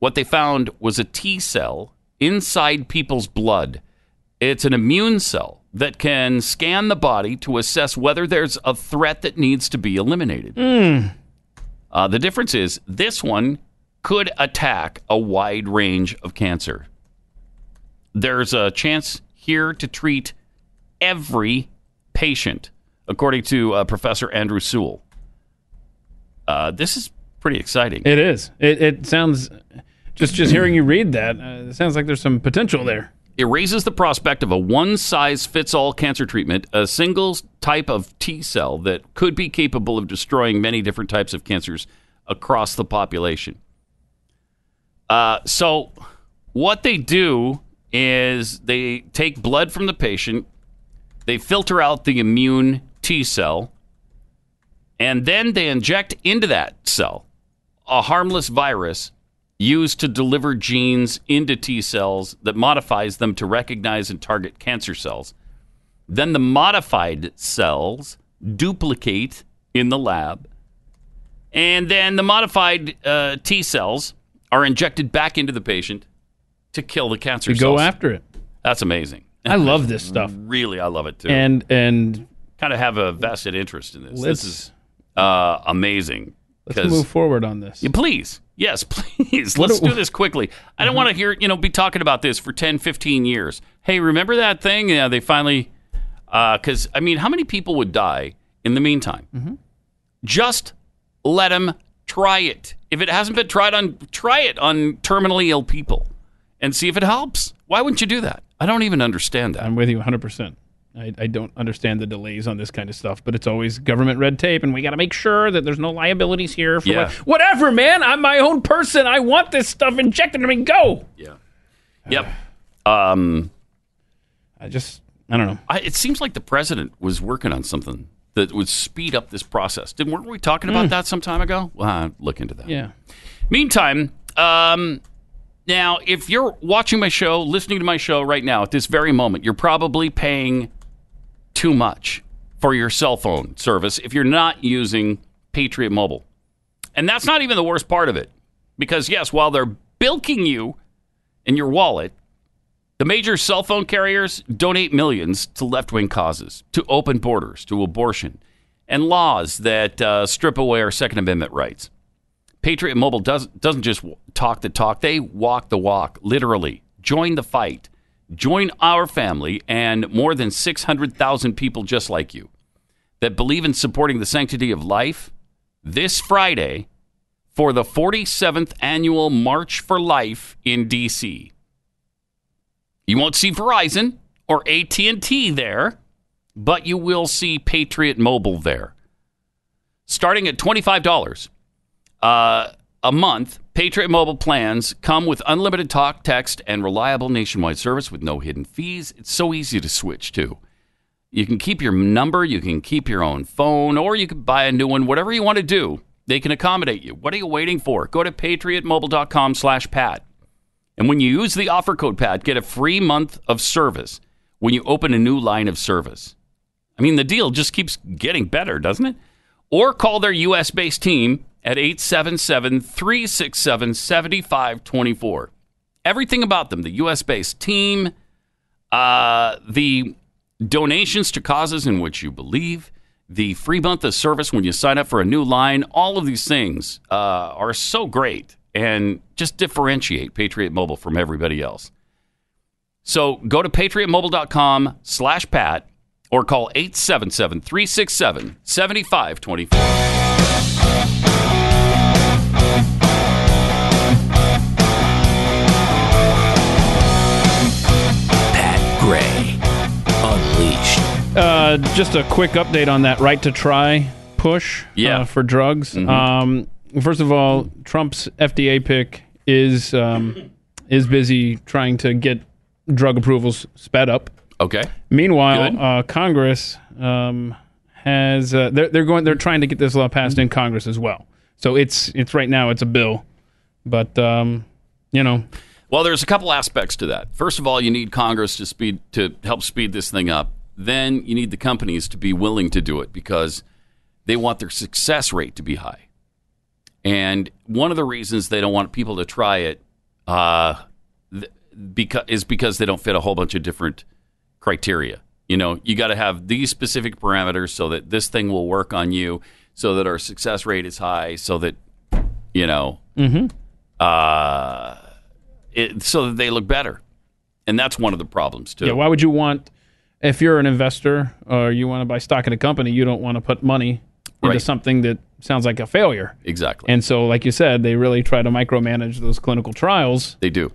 What they found was a T cell inside people's blood. It's an immune cell that can scan the body to assess whether there's a threat that needs to be eliminated. Uh, the difference is this one could attack a wide range of cancer. There's a chance here to treat every patient, according to uh, Professor Andrew Sewell. Uh, this is pretty exciting. It is. It, it sounds just just hearing you read that. Uh, it sounds like there's some potential there. it raises the prospect of a one size fits all cancer treatment, a single type of T cell that could be capable of destroying many different types of cancers across the population. Uh, so, what they do is they take blood from the patient, they filter out the immune T cell, and then they inject into that cell a harmless virus used to deliver genes into T cells that modifies them to recognize and target cancer cells. Then the modified cells duplicate in the lab, and then the modified uh, T cells are injected back into the patient to kill the cancer To cells. go after it. That's amazing. I love this stuff. Really, I love it too. And and kind of have a vested interest in this. This is uh, amazing. let's move forward on this. Please. Yes, please. Let's do- this quickly. I don't want to hear, you know, be talking about this for 10, 15 years. Hey, remember that thing? Yeah, they finally, because, I mean, how many people would die in the meantime? Mm-hmm. Just let them try it. If it hasn't been tried on, try it on terminally ill people and see if it helps. Why wouldn't you do that? I don't even understand that. I'm with you 100%. I, I don't understand the delays on this kind of stuff, but it's always government red tape, and we got to make sure that there's no liabilities here. For Yeah. what- whatever, man. I'm my own person. I want this stuff injected in me. Go. Yeah. Yep. Um, I just, I don't know. I, it seems like the president was working on something that would speed up this process. Didn't weren't we talking about Mm. that some time ago? Well, I'll look into that. Yeah. Meantime, um, now if you're watching my show, listening to my show right now at this very moment, you're probably paying too much for your cell phone service if you're not using Patriot Mobile. And that's not even the worst part of it. Because, yes, while they're bilking you in your wallet, the major cell phone carriers donate millions to left wing causes, to open borders, to abortion, and laws that uh, strip away our Second Amendment rights. Patriot Mobile does, doesn't just talk the talk, they walk the walk, literally. Join the fight. Join our family and more than 600,000 people just like you that believe in supporting the sanctity of life this Friday for the 47th annual March for Life in D.C. You won't see Verizon or AT&T there, but you will see Patriot Mobile there. Starting at $25 uh, a month, Patriot Mobile plans come with unlimited talk, text, and reliable nationwide service with no hidden fees. It's so easy to switch to. You can keep your number, you can keep your own phone, or you can buy a new one, whatever you want to do. They can accommodate you. What are you waiting for? Go to patriotmobile.com slash pat. And when you use the offer code PAT, get a free month of service when you open a new line of service. I mean, the deal just keeps getting better, doesn't it? Or call their U.S. based team at 877 367 7524. Everything about them, the U.S. based team, uh, the donations to causes in which you believe, the free month of service when you sign up for a new line, all of these things uh, are so great and just differentiate Patriot Mobile from everybody else. So go to patriotmobile.com slash pat or call 877 367 7524. Uh, just a quick update on that right to try push Yeah. uh, for drugs. Mhm. Um, first of all, Trump's FDA pick is um, is busy trying to get drug approvals sped up. Okay. Meanwhile, uh, Congress um, has uh, they're, they're going they're trying to get this law passed in Congress as well. So it's it's right now it's a bill, but um, you know Well, there's a couple aspects to that. First of all, you need Congress to speed to help speed this thing up. Then you need the companies to be willing to do it because they want their success rate to be high. And one of the reasons they don't want people to try it uh, th- because is because they don't fit a whole bunch of different criteria. You know, you got to have these specific parameters so that this thing will work on you, so that our success rate is high, so that you know, Mhm. uh, it, so that they look better. And that's one of the problems too. yeah. Why would you want if you're an investor or you want to buy stock in a company, you don't want to put money into Right. something that sounds like a failure. Exactly. And so, like you said, they really try to micromanage those clinical trials. They do.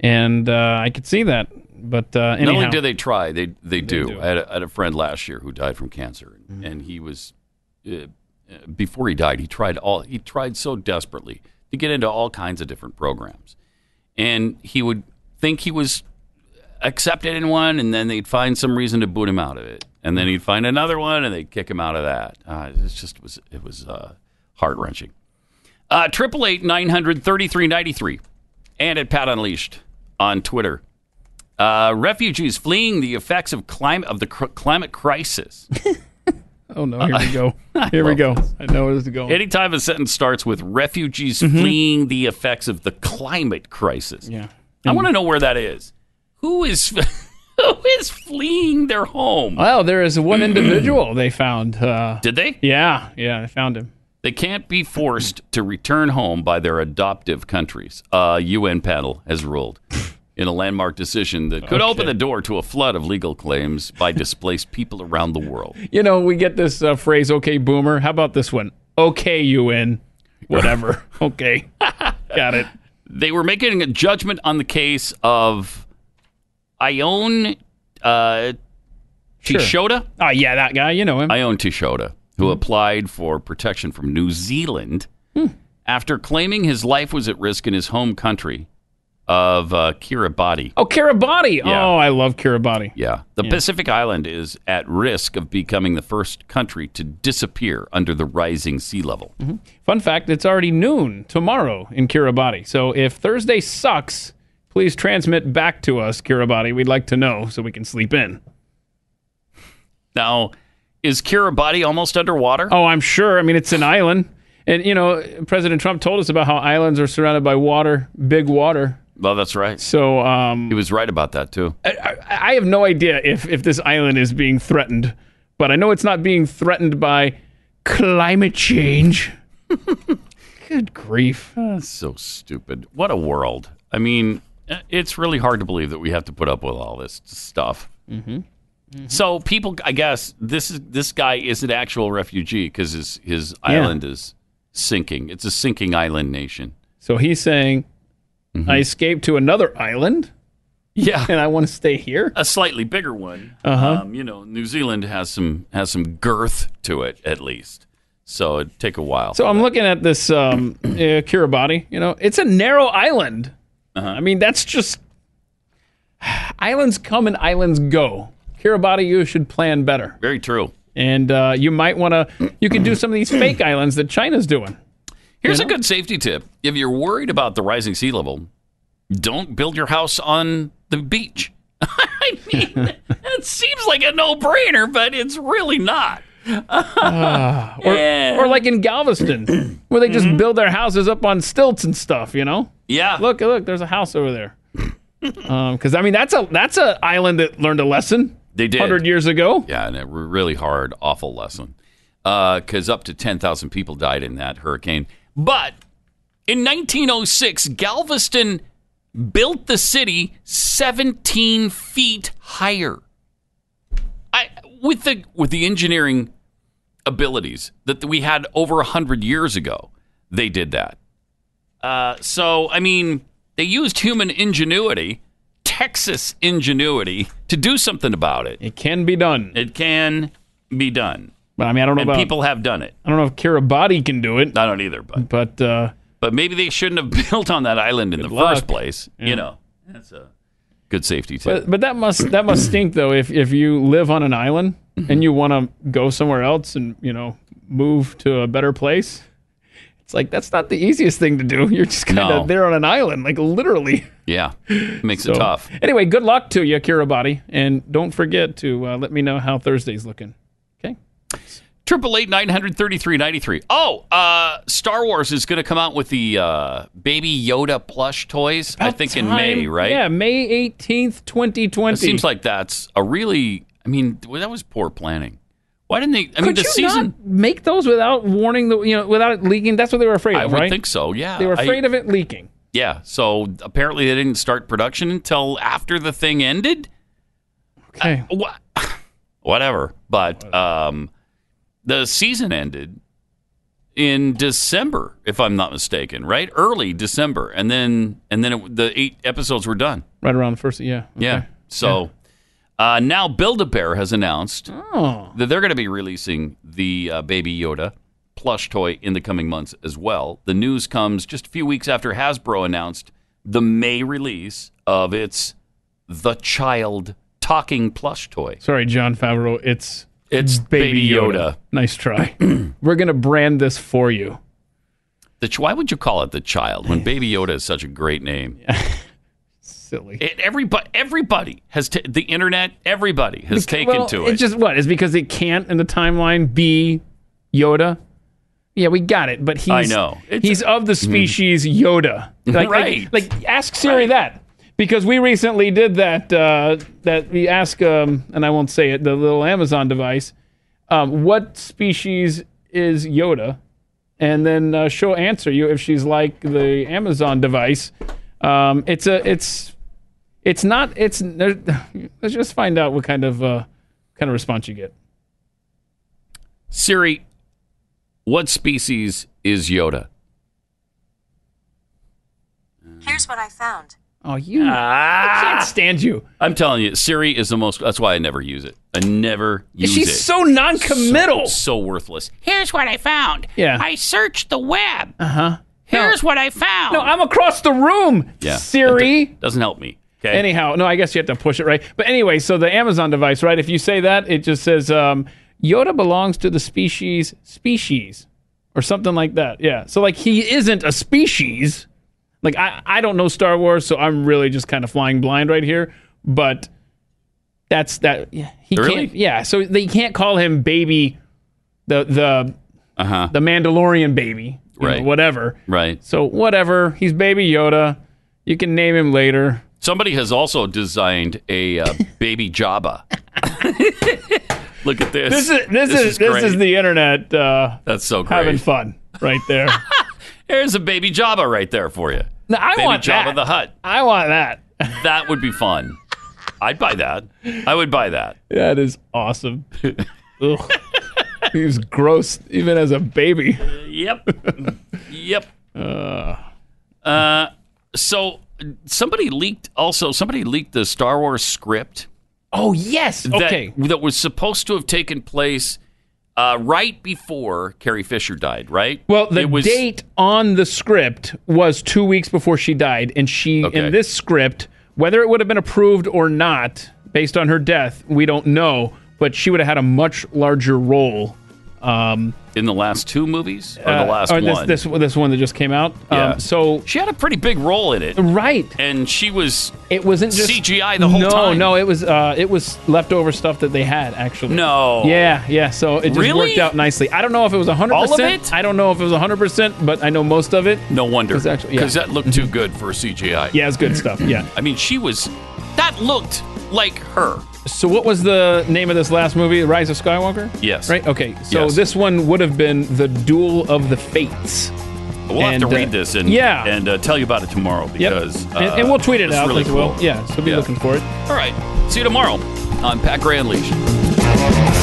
And uh, I could see that But uh, Not only do they try, they they do. do. I, had a, I had a friend last year who died from cancer, Mm-hmm. and he was uh, uh, before he died. He tried all. He tried so desperately to get into all kinds of different programs, and he would think he was accepted in one, and then they'd find some reason to boot him out of it, and then he'd find another one, and they'd kick him out of that. Uh, it's just was it was uh, heart wrenching. Uh, Triple eight nine hundred thirty three ninety three, and at Pat Unleashed on Twitter. Uh, refugees fleeing the effects of climate of the cr- climate crisis. oh no, here we go. Here we go. I know where this is going. Anytime a sentence starts with refugees Mm-hmm. fleeing the effects of the climate crisis, yeah, I want to know where that is. Who is who is fleeing their home? Well, there is one individual they found. Uh, Did they? yeah, yeah, they found him. They can't be forced to return home by their adoptive countries. A UN panel has ruled in a landmark decision that could open the door to a flood of legal claims by displaced people around the world. You know, we get this uh, phrase, "Okay, boomer." How about this one? Okay, UN. Whatever. okay, got it. They were making a judgment on the case of Ione uh, Sure. Tishoda. Oh yeah, that guy. You know him. Ione Tishoda, who applied for protection from New Zealand after claiming his life was at risk in his home country of uh, Kiribati. Oh, Kiribati. Yeah. Oh, I love Kiribati. Yeah. The Pacific Island is at risk of becoming the first country to disappear under the rising sea level. Fun fact: It's already noon tomorrow in Kiribati. So if Thursday sucks, please transmit back to us, Kiribati. We'd like to know so we can sleep in. Now, is Kiribati almost underwater? Oh, I'm sure. I mean, it's an island. And, you know, President Trump told us about how islands are surrounded by water, big water. Well, that's right. So um, He was right about that, too. I, I, I have no idea if, if this island is being threatened, but I know it's not being threatened by climate change. Good grief. That's so stupid. What a world. I mean, it's really hard to believe that we have to put up with all this stuff. Mm-hmm. So people, I guess this is this guy is an actual refugee because his his Yeah. island is sinking. It's a sinking island nation. So he's saying, I escaped to another island. Yeah. And I want to stay here. A slightly bigger one. Uh-huh. Um, you know, New Zealand has some has some girth to it at least. So it'd take a while. So I'm looking at this um, uh, Kiribati. You know, it's a narrow island. Uh-huh. I mean, that's just islands come and islands go. Kiribati, you should plan better. Very true. And uh, you might want to. You could do some of these fake islands that China's doing. Here's a good safety tip. If you're worried about the rising sea level, don't build your house on the beach. I mean, it seems like a no-brainer, but it's really not. Ah, or, Yeah. or like in Galveston, where they just build their houses up on stilts and stuff. You know. Yeah. Look, look. There's a house over there. Um, because I mean, that's a that's a island that learned a lesson. They did. hundred years ago. Yeah, and a re- really hard, awful lesson. Uh, because up to 10,000 people died in that hurricane. But in 1906, Galveston built the city 17 feet higher. I, with the with the engineering abilities that we had over 100 years ago, they did that. Uh, so, I mean, they used human ingenuity, Texas ingenuity, to do something about it. It can be done. It can be done. But I mean, I don't know and about people have done it. I don't know if Kiribati can do it. I don't either, but but uh, but maybe they shouldn't have built on that island in the luck. first place. Yeah. You know, that's a good safety tip. but but that must that must stink though if if you live on an island Mm-hmm. and you want to go somewhere else and you know move to a better place. It's like that's not the easiest thing to do. You're just kind of No. there on an island, like literally. yeah, makes So, it tough. Anyway, good luck to you, Kiribati, and don't forget to uh, let me know how Thursday's looking. Okay. Triple eight nine hundred thirty three ninety three. Oh, uh, Star Wars is going to come out with the uh, Baby Yoda plush toys. I think in May, right? Yeah, May eighteenth, twenty twenty. It seems like that's a really. I mean, well, that was poor planning. Why didn't they? I mean, the you season. not make those without warning the you know without it leaking? That's what they were afraid I of, would right? think so. Yeah, They were I- afraid of it leaking. Yeah, so apparently they didn't start production until after the thing ended. Okay. Uh, wha- whatever. But um, the season ended in December, if I'm not mistaken, right? Early December, and then and then it, the eight episodes were done. Right around the first, yeah. Yeah. So uh, now Build a Bear has announced Oh. that they're going to be releasing the uh, Baby Yoda plush toy in the coming months as well. The news comes just a few weeks after Hasbro announced the May release of its The Child talking plush toy. Sorry, Jon Favreau. It's It's Baby Yoda. Nice try. We're gonna brand this for you. The ch- why would you call it the child when Baby Yoda is such a great name? Silly. It, everybody, everybody has ta- the internet. Everybody has taken Well, to it. It's just what is because it can't in the timeline be Yoda. Yeah, we got it. But he's I know. It's- he's of the species Yoda. Like, Right. Like, like, ask Siri that because we recently did that. Uh, that we ask, um, and I won't say it. The little Amazon device. Um, what species is Yoda? And then uh, she'll answer you if she's like the Amazon device. Um, it's a it's it's not it's let's just find out what kind of uh, kind of response you get. Siri, what species is Yoda? Here's what I found. Oh, you! I can't stand you. I'm telling you, Siri is the most. That's why I never use it. I never use She's it. She's so non-committal. So, so worthless. Here's what I found. Yeah. I searched the web. Uh huh. Here's what I found. No, I'm across the room. Yeah, Siri. That do- doesn't help me. Okay. Anyhow, no, I guess you have to push it right. But anyway, so the Amazon device, right? If you say that, it just says um, Yoda belongs to the species species or something like that. Yeah. So like he isn't a species. Like I, I don't know Star Wars, so I'm really just kind of flying blind right here. But that's that. Yeah, he Really? can't. Yeah. So they can't call him baby, the the uh huh, the Mandalorian baby, you know, Right. whatever. Right. So whatever. He's baby Yoda. You can name him later. Somebody has also designed a uh, baby Jabba. Look at this. This is this, is, this great. is the internet uh, That's so great. having fun right there. There's a baby Jabba right there for you. Now, I baby want Jabba that. the Hut. I want that. That would be fun. I'd buy that. I would buy that. That is awesome. Ugh. He was gross even as a baby. Yep. yep. Uh, Uh, so somebody leaked also somebody leaked the Star Wars script. Oh yes. that- Okay. That, was supposed to have taken place uh, right before Carrie Fisher died, right? Well, the was, date on the script was two weeks before she died, and she Okay. in this script, whether it would have been approved or not, based on her death, we don't know. But she would have had a much larger role. Um, in the last two movies or uh, the last or this, one. This this one that just came out. Yeah. Um, so she had a pretty big role in it, right? And she was It wasn't just CGI the whole no, time. No, no, it was uh, it was leftover stuff that they had actually. No. Yeah, yeah. So it just Really? worked out nicely. I don't know if it was hundred percent. I don't know if it was hundred percent, but I know most of it. No wonder, actually- yeah. because that looked too good for CGI. Yeah, it's good stuff. Yeah. I mean, she was. That looked like her. So what was the name of this last movie? Rise of Skywalker. Yes. Right. Okay. So Yes. this one would have been the Duel of the Fates. We'll have And, to uh, read this and yeah. and uh, tell you about it tomorrow Yep. because and, uh, and we'll tweet it out really as well. Yeah. So be Yeah. looking for it. All right. See you tomorrow on Pat Unleashed.